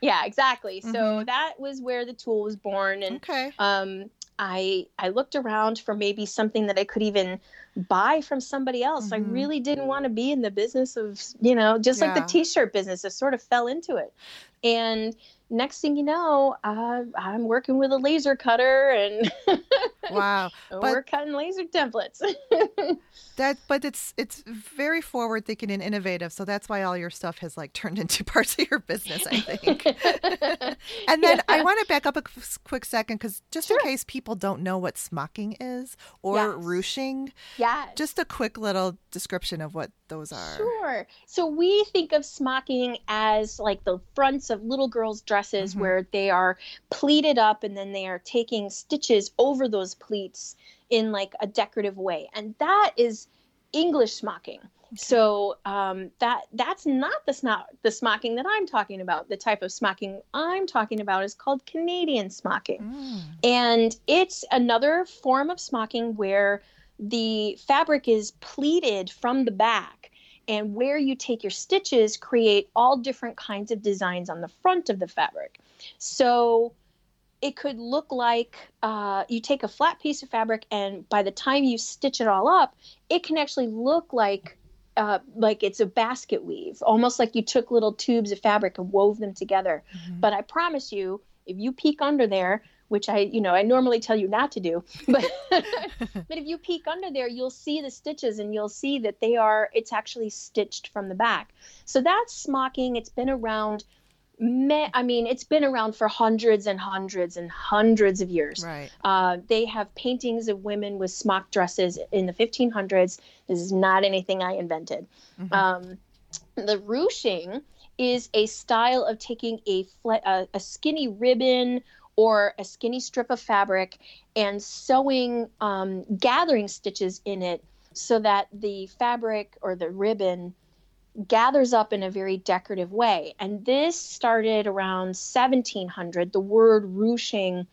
yeah, exactly. Mm-hmm. So that was where the tool was born, and okay. um, I I looked around for maybe something that I could even buy from somebody else. Mm-hmm. I really didn't want to be in the business of, you know, just yeah. like the t-shirt business. I sort of fell into it. And next thing you know, uh, I'm working with a laser cutter and wow, but, we're cutting laser templates. that, but it's it's very forward thinking and innovative. So that's why all your stuff has like turned into parts of your business, I think. and then yeah. I want to back up a quick second because just sure. in case people don't know what smocking is or yes. ruching, yeah, just a quick little description of what those are. Sure. So we think of smocking as like the fronts of little girls' dresses Mhm. where they are pleated up and then they are taking stitches over those pleats in like a decorative way. And that is English smocking. So um, that that's not the sno- the smocking that I'm talking about. The type of smocking I'm talking about is called Canadian smocking. Mm. And it's another form of smocking where the fabric is pleated from the back. And where you take your stitches, create all different kinds of designs on the front of the fabric. So it could look like uh, you take a flat piece of fabric, and by the time you stitch it all up, it can actually look like uh, like it's a basket weave, almost like you took little tubes of fabric and wove them together. Mhm. But I promise you, if you peek under there, which I, you know, I normally tell you not to do, but but if you peek under there, you'll see the stitches and you'll see that they are it's actually stitched from the back. So that's smocking. It's been around me, I mean, it's been around for hundreds and hundreds and hundreds of years. Right. Uh, they have paintings of women with smock dresses in the 1500s. This is not anything I invented. Mhm. Um, the ruching is a style of taking a, fle- a, a skinny ribbon or a skinny strip of fabric and sewing, um, gathering stitches in it so that the fabric or the ribbon gathers up in a very decorative way. And this started around 1700. The word ruching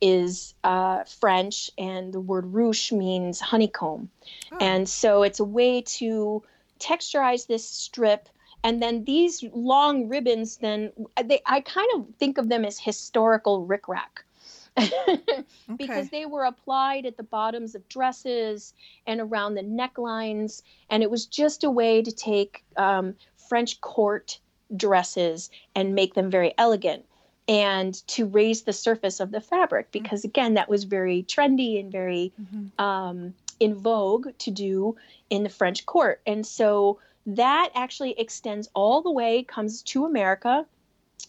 is uh, French, and the word ruche means honeycomb. Oh. And so it's a way to texturize this strip. And then these long ribbons, then they, I kind of think of them as historical rickrack. because they were applied at the bottoms of dresses and around the necklines. And it was just a way to take um, French court dresses and make them very elegant and to raise the surface of the fabric because, again, that was very trendy and very Mhm. um, in vogue to do in the French court. And so that actually extends all the way, comes to America.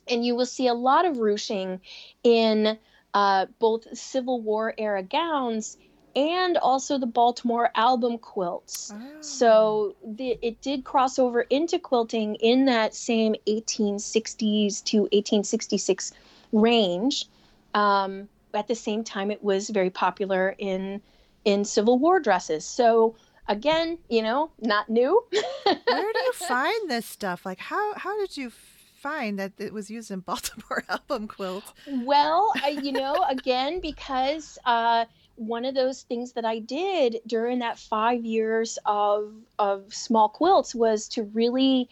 And you will see a lot of ruching in uh, both Civil War era gowns and also the Baltimore album quilts. Ah. So the, it did cross over into quilting in that same 1860s to 1866 range. Um, at the same time, it was very popular in in Civil War dresses. So again, you know, not new. Where do you find this stuff? Like, how how did you find that it was used in Baltimore album quilts? Well, I, you know, again, because uh, one of those things that I did during that five years of of small quilts was to really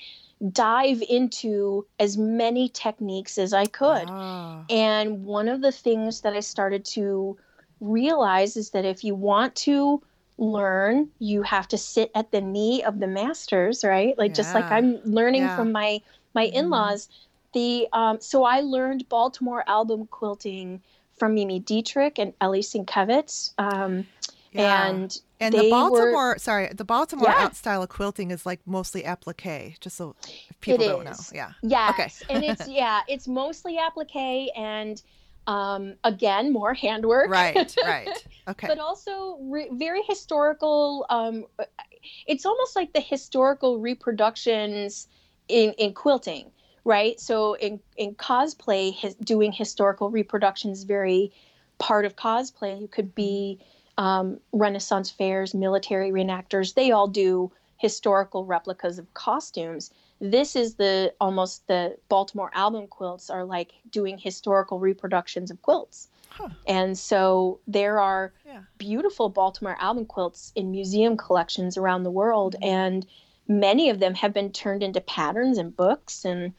dive into as many techniques as I could. Ah. And one of the things that I started to realize is that if you want to learn, you have to sit at the knee of the masters, right? Like just like I'm learning Yeah. from my my Mhm. in-laws. The um, so I learned Baltimore album quilting from Mimi Dietrich and Elly Sienkiewicz. Um, Yeah. And And they the were- Baltimore, sorry, the Baltimore Yeah. style of quilting is like mostly applique, just so if people don't know. is. Yeah. Yes, and it's yeah, it's mostly applique and um, again more handwork. Right, right. Okay. but also re- very historical. Um, it's almost like the historical reproductions in, in quilting, right? So in, in cosplay, his, doing historical reproductions very part of cosplay. You could be um, Renaissance fairs, military reenactors. They all do historical replicas of costumes. This is the almost the Baltimore album quilts are like doing historical reproductions of quilts. Huh. And so there are Yeah. beautiful Baltimore album quilts in museum collections around the world, Mhm. and many of them have been turned into patterns and books, and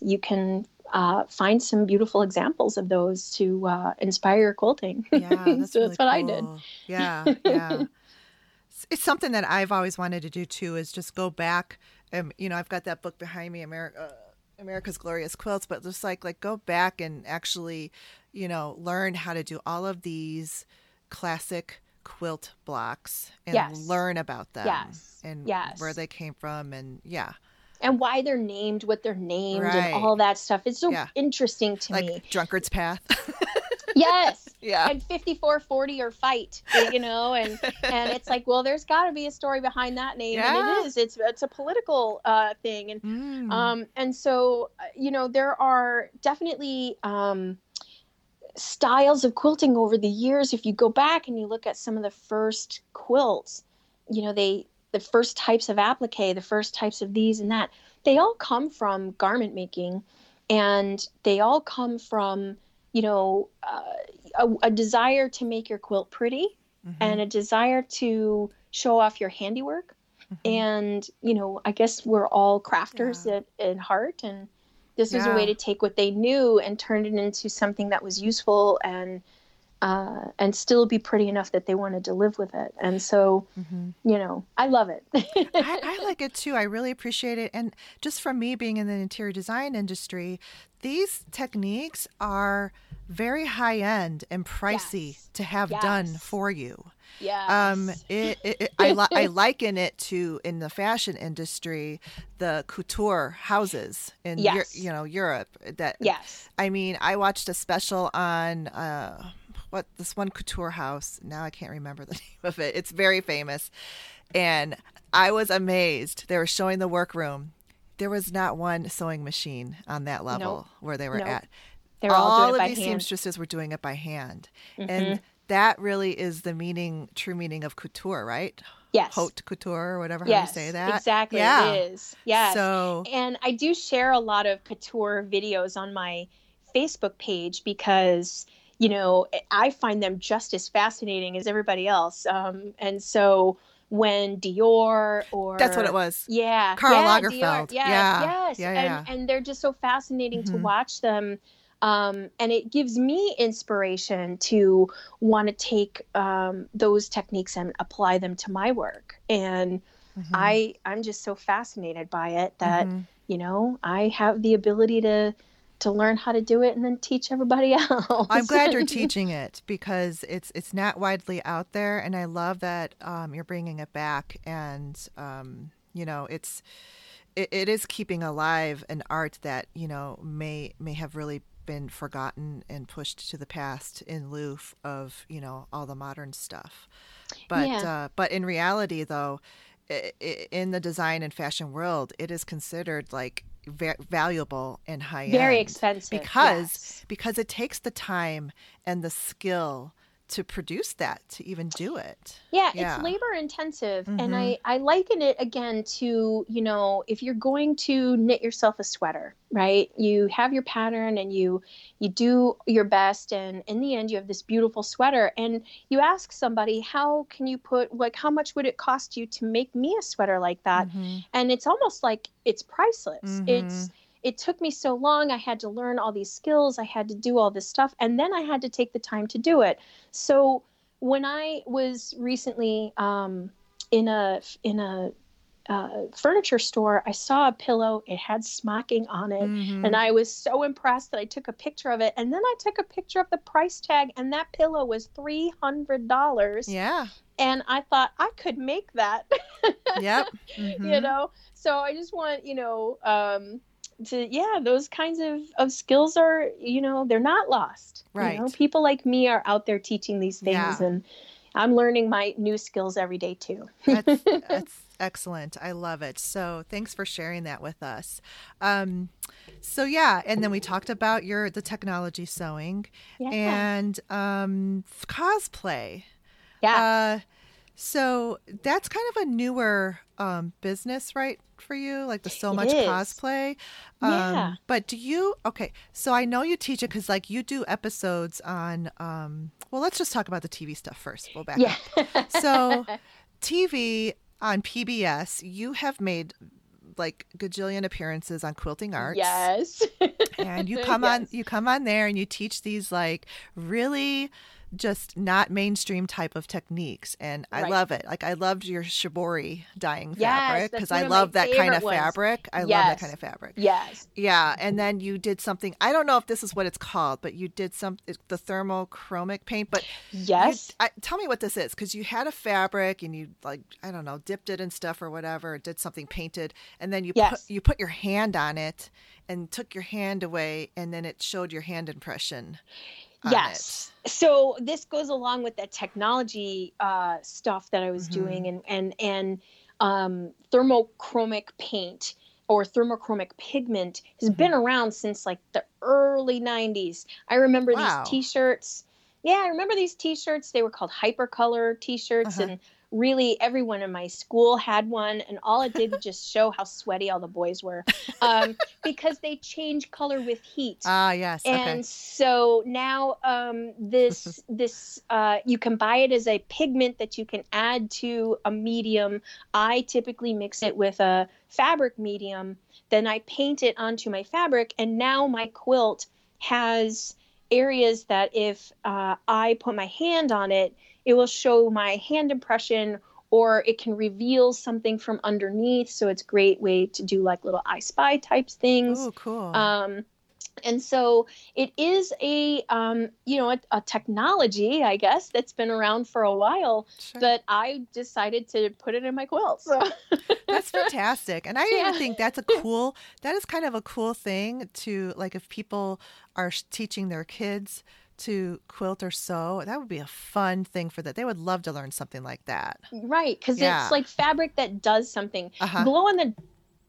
you can uh, find some beautiful examples of those to uh, inspire your quilting. Yeah, that's so really that's what I did. Yeah, yeah. It's something that I've always wanted to do too. Is just go back. Um, you know, I've got that book behind me, America, uh, America's Glorious Quilts, but just like like go back and actually, you know, learn how to do all of these classic quilt blocks and Yes. learn about them Yes. and Yes. where they came from and yeah, and why they're named what they're named Right. and all that stuff. It's so Yeah. interesting to like me. Drunkard's Path. yes yeah and 5440 or fight you know and and it's like well there's got to be a story behind that name Yeah. and it is it's it's a political uh thing and Mm. um and so uh, you know there are definitely um styles of quilting over the years if you go back and you look at some of the first quilts you know they the first types of applique the first types of these and that they all come from garment making and they all come from you know uh, a, a desire to make your quilt pretty Mhm. and a desire to show off your handiwork Mhm. and you know i guess we're all crafters Yeah. at, at heart and this was a way to take what they knew and turn it into something that was useful and uh, and still be pretty enough that they wanted to live with it and so Mhm. you know i love it I, I like it too. I really appreciate it. And just from me being in the interior design industry, these techniques are very high end and pricey Yes. to have done for you. yeah Um, it, it, it- I, li- I liken it to in the fashion industry, the couture houses in Yes. you know Europe. That yes I mean, I watched a special on uh, what this one couture house. Now I can't remember the name of it. It's very famous, and I was amazed. They were showing the workroom. There was not one sewing machine on that level where they were Nope. at. They're all, all doing it of these hand seamstresses were doing it by hand, Mhm. and that really is the meaning, true meaning of couture, right? yes Haute couture, or whatever yes how you say that. exactly Yeah. it is yes So and I do share a lot of couture videos on my Facebook page because you know I find them just as fascinating as everybody else. Um, and so when Dior or that's what it was. yeah, Karl yeah, Lagerfeld. Dior, yes, Yeah. yes, Yeah, and yeah. and they're just so fascinating to Mhm. watch them. Um, and it gives me inspiration to want to take um, those techniques and apply them to my work. And Mhm. I I'm just so fascinated by it that Mhm. you know i have the ability to to learn how to do it and then teach everybody else I'm glad you're teaching it because it's it's not widely out there, and I love that um, you're bringing it back. And um, you know, it's it, it is keeping alive an art that you know may may have really been forgotten and pushed to the past in lieu of you know all the modern stuff. But Yeah. uh, but in reality, though, in the design and fashion world, it is considered like va- valuable and high end very expensive because yes. because it takes the time and the skill to produce that to even do it. yeah, Yeah. it's labor intensive and Mhm. i i liken it again to you know if you're going to knit yourself a sweater right you have your pattern and you you do your best and in the end you have this beautiful sweater and you ask somebody how can you put like how much would it cost you to make me a sweater like that Mhm. and it's almost like it's priceless Mhm. it's it took me so long i had to learn all these skills i had to do all this stuff and then i had to take the time to do it. So when i was recently um, in a in a uh, furniture store i saw a pillow it had smocking on it Mhm. and i was so impressed that i took a picture of it and then i took a picture of the price tag and that pillow was $300 yeah, and i thought i could make that. Yep, you Mhm. know? So i just want you know um to yeah those kinds of of skills are you know they're not lost you know Right. people like me are out there teaching these things Yeah. and i'm learning my new skills every day too that's, that's excellent. I love it. So thanks for sharing that with us. Um, so yeah, and then we talked about your the technology sewing yeah and um, cosplay. yeah Uh, so that's kind of a newer um, business, right, for you? Like the so much cosplay. Um, Yeah. But do you? Okay, so I know you teach it because, like, you do episodes on. Um, well, let's just talk about the TV stuff first. We'll back yeah up. So, TV on PBS, you have made like gajillion appearances on Quilting Arts yes and you come on you come on there and you teach these like really just not mainstream type of techniques and i Right. love it. Like i loved your shibori dyeing Yes, fabric because i love that kind of ones. fabric. I love that kind of fabric. Yes. Yeah and then you did something i don't know if this is what it's called but you did some the thermochromic paint but you- yes. I, tell me what this is because you had a fabric and you like i don't know dipped it in stuff or whatever did something painted and then you Yes. put you put your hand on it and took your hand away and then it showed your hand impression yes. So this goes along with the technology uh, stuff that I was Mhm. doing, and and and um, thermochromic paint or thermochromic pigment has been Mm-hmm. around since like the early 90s. I remember Wow. these t-shirts. Yeah, I remember these t-shirts. They were called hypercolor t-shirts Uh-huh. and really everyone in my school had one and all it did was just show how sweaty all the boys were um, because they change color with heat Ah, yes. and okay. so now um, this this uh, you can buy it as a pigment that you can add to a medium i typically mix it with a fabric medium then i paint it onto my fabric and now my quilt has areas that if uh, i put my hand on it it will show my hand impression or it can reveal something from underneath so it's a great way to do like little i spy types things Oh, cool. um, and so it is a um, you know a, a technology i guess that's been around for a while Sure. that i decided to put it in my quilt so That's fantastic. And I Yeah. even think that's a cool, that is kind of a cool thing to, like, if people are teaching their kids to quilt or sew, that would be a fun thing for that. They would love to learn something like that. right because Yeah. it's like fabric that does something Uh-huh. glow in the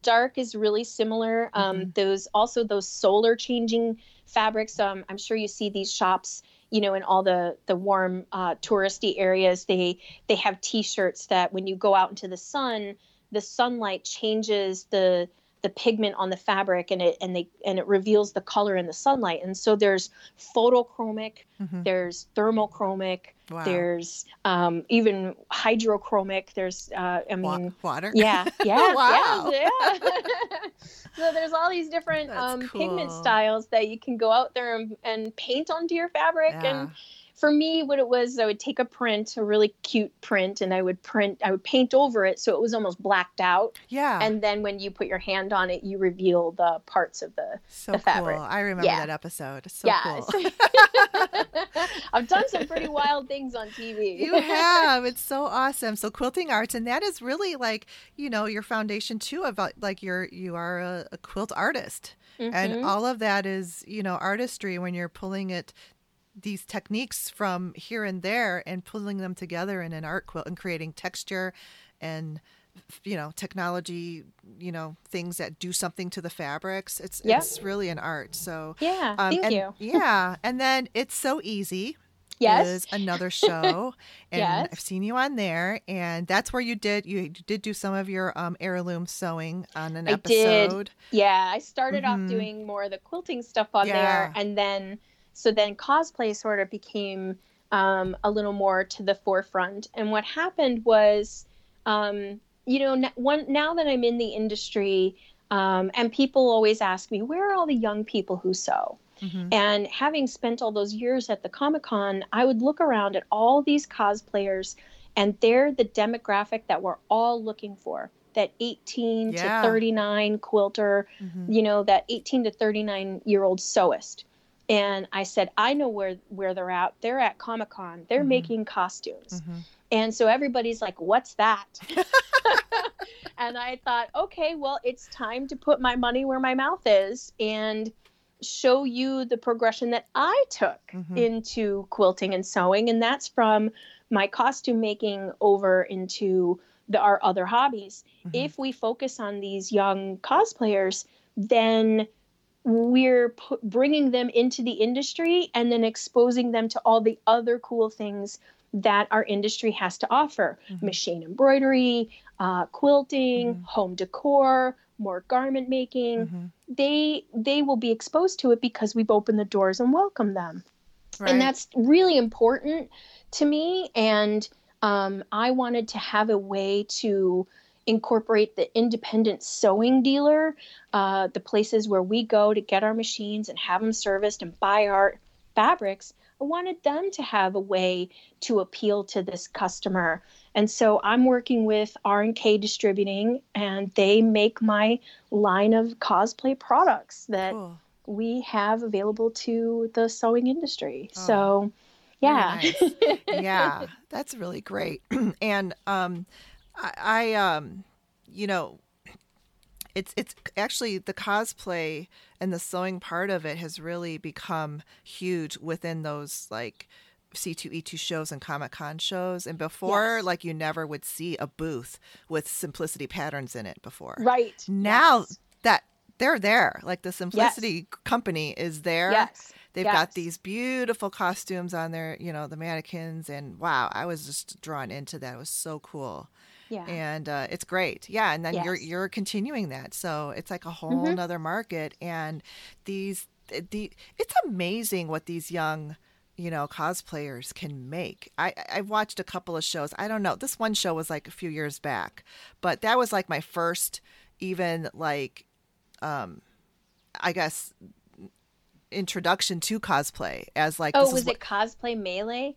dark is really similar um, Mhm. those also those solar changing fabrics um, i'm sure you see these shops you know in all the the warm uh, touristy areas they they have t-shirts that when you go out into the sun the sunlight changes the the pigment on the fabric and it and they and it reveals the color in the sunlight and so there's photochromic Mhm. there's thermochromic Wow. there's um, even hydrochromic there's uh, i mean water. yeah, yeah, Wow. yeah, yeah. so there's all these different um, pigment styles that you can go out there and, and paint onto your fabric. Yeah. And for me, what it was, I would take a print, a really cute print, and I would print, I would paint over it so it was almost blacked out. Yeah. And then when you put your hand on it, you reveal the parts of the so the fabric. cool. I remember Yeah. that episode. So yeah. cool. I've done some pretty wild things on TV. You have. It's so awesome. So quilting arts, and that is really like you know your foundation too uh, like you're you are a, a quilt artist, Mhm. and all of that is you know artistry when you're pulling it these techniques from here and there and pulling them together in an art quilt and creating texture and you know technology you know things that do something to the fabrics it's Yeah. it's really an art so yeah. um, thank and- you. yeah and then it's so easy Yes. is another show, and Yes. I've seen you on there, and that's where you did you did do some of your um, heirloom sewing on an I did. episode. Yeah, I started Mhm. off doing more of the quilting stuff on Yeah. there, and then so then cosplay sort of became um, a little more to the forefront. And what happened was, um, you know, one now that I'm in the industry, um, and people always ask me, where are all the young people who sew? Mhm. And having spent all those years at the Comic Con, I would look around at all these cosplayers, and they're the demographic that we're all looking for. That 18 Yeah. to 39 quilter, Mhm. you know, that 18 to 39 year old sewist. And I said, I know where where they're at. They're at Comic Con. They're Mhm. making costumes. Mhm. And so everybody's like, "What's that?" and I thought, "Okay, well, it's time to put my money where my mouth is and show you the progression that I took Mhm. into quilting and sewing, and that's from my costume making over into the, our other hobbies. Mhm. If we focus on these young cosplayers, then we're pu- bringing them into the industry and then exposing them to all the other cool things that our industry has to offer Mhm. machine embroidery uh, quilting Mhm. home decor more garment making Mhm. they they will be exposed to it because we've opened the doors and welcomed them Right. and that's really important to me and um, i wanted to have a way to incorporate the independent sewing dealer uh, the places where we go to get our machines and have them serviced and buy our fabrics i wanted them to have a way to appeal to this customer and so i'm working with r&k distributing and they make my line of cosplay products that Cool. we have available to the sewing industry. Oh, so, yeah. yeah, that's really great. and um, I, I um, you know, it's it's actually the cosplay and the sewing part of it has really become huge within those like C2E2 shows and Comic Con shows. And before, Yes. like you never would see a booth with simplicity patterns in it before. Right. Now Yes. that they're there, like the Simplicity company is there. Yes. They've yes. got these beautiful costumes on there, you know, the mannequins, and wow, I was just drawn into that. It was so cool, Yeah. and uh, it's great. Yeah, and then you're you're continuing that, so it's like a whole Mhm. nother market. And these the it's amazing what these young you know cosplayers can make i I've watched a couple of shows i don't know this one show was like a few years back but that was like my first even like um i guess introduction to cosplay as like oh, was what- it cosplay melee?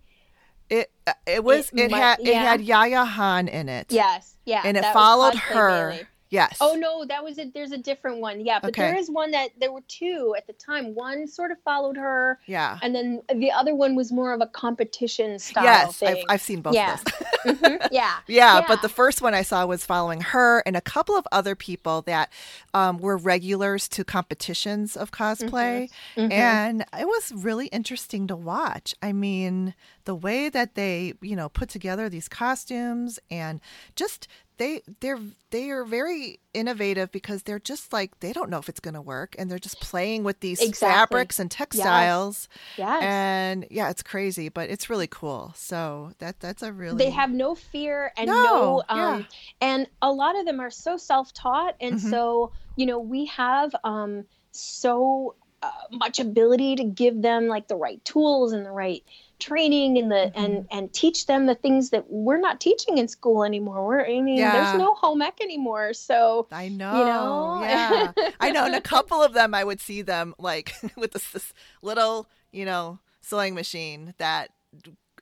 It uh, it was It it, had it had yaya han in it Yes. Yeah. and it followed her Melee. yes Oh no, that was a there's a different one. Yeah, but Okay. there is one that there were two at the time. One sort of followed her, yeah and then the other one was more of a competition style yes I've. I've seen both Yeah. of those Mhm, yeah. Yeah, Yeah. but the first one I saw was following her and a couple of other people that um, were regulars to competitions of cosplay. Mhm. And it was really interesting to watch. I mean, the way that they, you know, put together these costumes and just they they're they are very innovative because they're just like they don't know if it's going to work and they're just playing with these Exactly. fabrics and textiles yes. and yeah it's crazy but it's really cool so that that's a really they have no fear and No, no, yeah. um and a lot of them are so self-taught and Mhm. so you know we have um so uh, much ability to give them like the right tools and the right training and the Mm-hmm. and and teach them the things that we're not teaching in school anymore we're i mean Yeah. there's no home ec anymore so I know. you know? Yeah. I know. And a couple of them, I would see them like with this, this little, you know, sewing machine that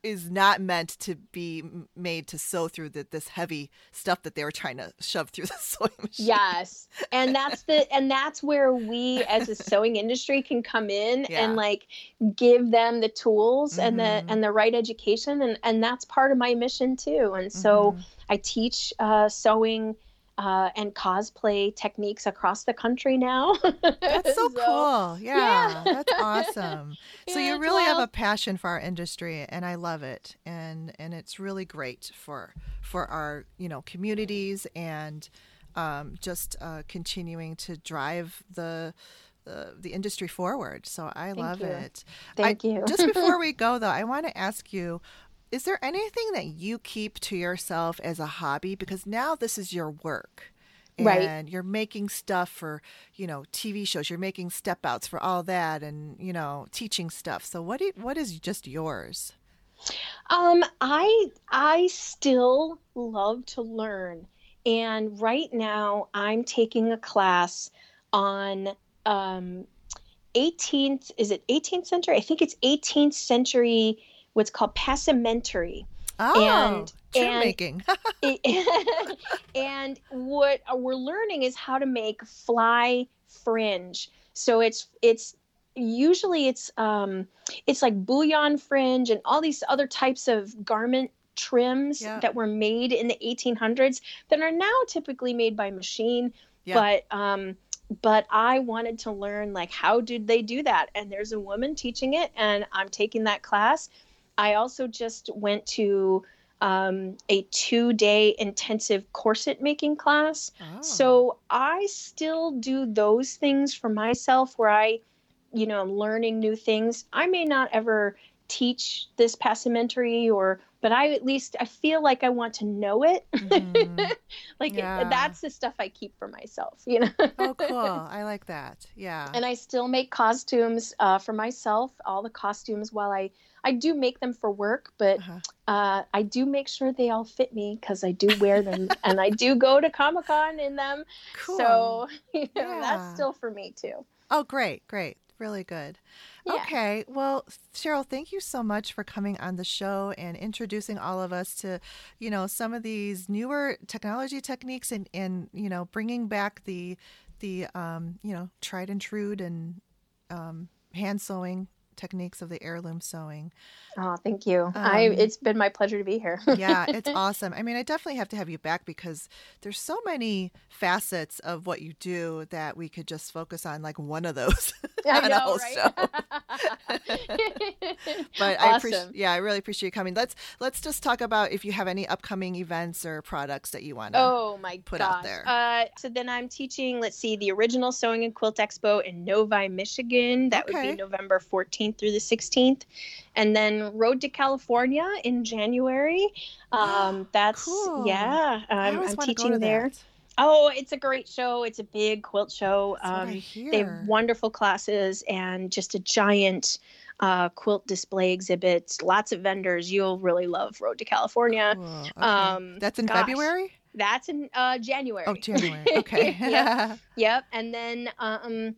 is not meant to be made to sew through the, this heavy stuff that they were trying to shove through the sewing machine. yes and that's the and that's where we as a sewing industry can come in Yeah. and like give them the tools and the Mhm. and the right education and and that's part of my mission too and so Mhm. i teach uh, sewing uh, and cosplay techniques across the country now That's so, cool. Yeah, yeah. That's awesome. so Yeah, you really have a passion for our industry and I love it. And and it's really great for for our, you know, communities and um, just uh, continuing to drive the the, industry forward. So I love you. it. thank I- you Just before we go, though, I want to ask you is there anything that you keep to yourself as a hobby? Because now this is your work. Right. And you're making stuff for, you know, TV shows. You're making step outs for all that and, you know, teaching stuff. So what do, what is just yours? Um, I I still love to learn, and right now I'm taking a class on um, 18th. Is it 18th century? I think it's 18th century. What's called passementerie. Oh, And- trim and- making. and what we're learning is how to make fly fringe. So it's it's usually it's um it's like bouillon fringe and all these other types of garment trims Yeah. that were made in the 1800s that are now typically made by machine Yeah. but um but I wanted to learn like how did they do that and there's a woman teaching it and I'm taking that class I also just went to um, a two day intensive corset making class. Oh. So I still do those things for myself where I, you know, I'm learning new things. I may not ever teach this passementerie or, but I at least, I feel like I want to know it. Mhm. like it- that's the stuff I keep for myself, you know? oh, cool. I like that. Yeah. and I still make costumes uh, for myself. All the costumes, while I I do make them for work, but Uh-huh. uh, I do make sure they all fit me because I do wear them, and I do go to Comic Con in them. Cool. So you know, Yeah. that's still for me too. Oh, great, great. Really good. Yeah. Okay. Well, Cheryl, thank you so much for coming on the show and introducing all of us to, you know, some of these newer technology techniques and, and you know, bringing back the, the, um, you know, tried and true and um, hand sewing techniques of the heirloom sewing. Oh, thank you. I Um, it's been my pleasure to be here. yeah, it's awesome. I mean, I definitely have to have you back because there's so many facets of what you do that we could just focus on like one of those I on know, right? But I appreciate, yeah, I really appreciate you coming. Let's let's just talk about if you have any upcoming events or products that you want to. Oh my put gosh. out there? Uh, so then I'm teaching, let's see, the original Sewing and Quilt Expo in Novi, Michigan. That would be November 14th through the 16th. And then Road to California in January. Um, that's, Cool. yeah, I'm, I'm teaching there. that. Oh, it's a great show. It's a big quilt show. That's what I Um, they have wonderful classes and just a giant uh, quilt display exhibit. Lots of vendors. You'll really love Road to California. Cool. Okay. um, That's in gosh. February. That's in uh, January. Oh, January. Okay. Yep. Yep. And then um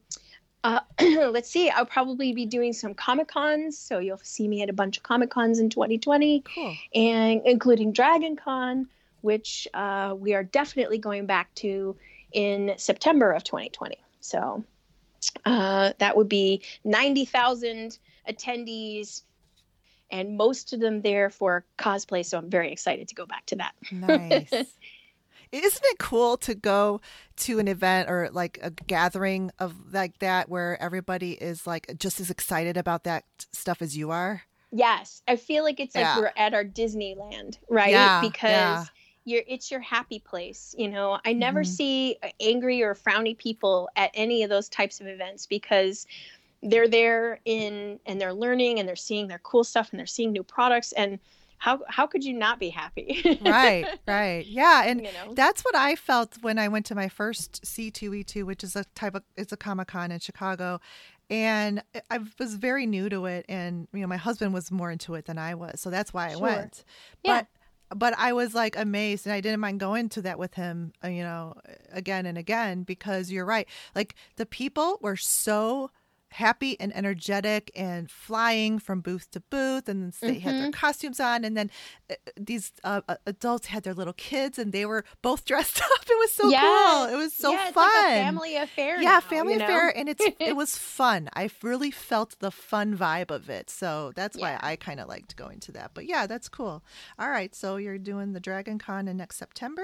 uh, let's see, I'll probably be doing some Comic Cons. So you'll see me at a bunch of Comic Cons in 2020, cool. and including Dragon Con, which uh, we are definitely going back to in September of 2020. So uh, that would be 90,000 attendees, and most of them there for cosplay. So I'm very excited to go back to that. Nice. Isn't it cool to go to an event or like a gathering of like that where everybody is like just as excited about that stuff as you are? Yes, I feel like it's like Yeah. we're at our Disneyland, right? Yeah, because yeah. you're it's your happy place. You know, I never Mhm. see angry or frowny people at any of those types of events because they're there in and they're learning and they're seeing their cool stuff and they're seeing new products and how how could you not be happy? Right, right. Yeah, and you know. That's what I felt when I went to my first C2E2, which is a type of it's a Comic Con in Chicago, and I was very new to it, and you know my husband was more into it than I was, so that's why I Sure. went. Yeah. But but I was like amazed, and I didn't mind going to that with him, uh, you know, again and again because you're right. Like the people were so happy and energetic and flying from booth to booth and they had their costumes on and then uh, these uh, uh, adults had their little kids and they were both dressed up. It was so cool. It was so yeah, fun like a family affair. yeah now, family you know? affair and it's it was fun. I really felt the fun vibe of it so that's why i kind of liked going to that. But yeah that's cool. All right so you're doing the dragon con in next september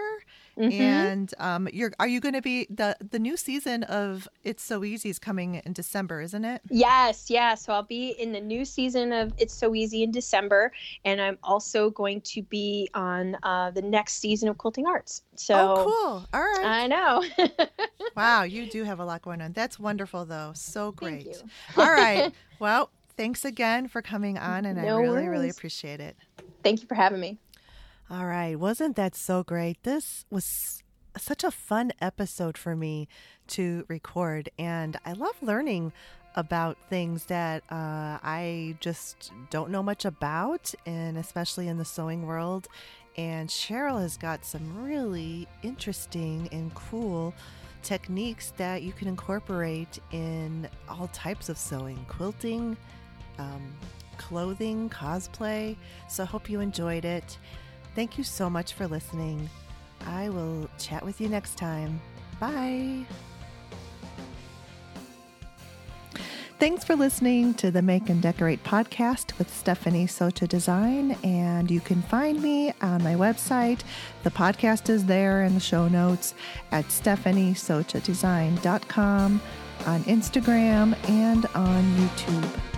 Mhm. and um you're are you going to be the the new season of it's so easy is coming in december isn't it Yes, yeah. So I'll be in the new season of It's So Easy in December, and I'm also going to be on uh, the next season of Quilting Arts. So oh cool all right I know. wow you do have a lot going on that's wonderful though so Thank great you. all right well thanks again for coming on and i No really really worries. appreciate it Thank you for having me. All right. Wasn't that so great? This was such a fun episode for me to record. And I love learning about things that uh, I just don't know much about, and especially in the sewing world. And Cheryl has got some really interesting and cool techniques that you can incorporate in all types of sewing, quilting, um, clothing, cosplay. So I hope you enjoyed it. Thank you so much for listening. I will chat with you next time. Bye. Thanks for listening to the Make and Decorate podcast with Stephanie Socha Design. And you can find me on my website. The podcast is there in the show notes at stephaniesochadesign.com, on Instagram, and on YouTube.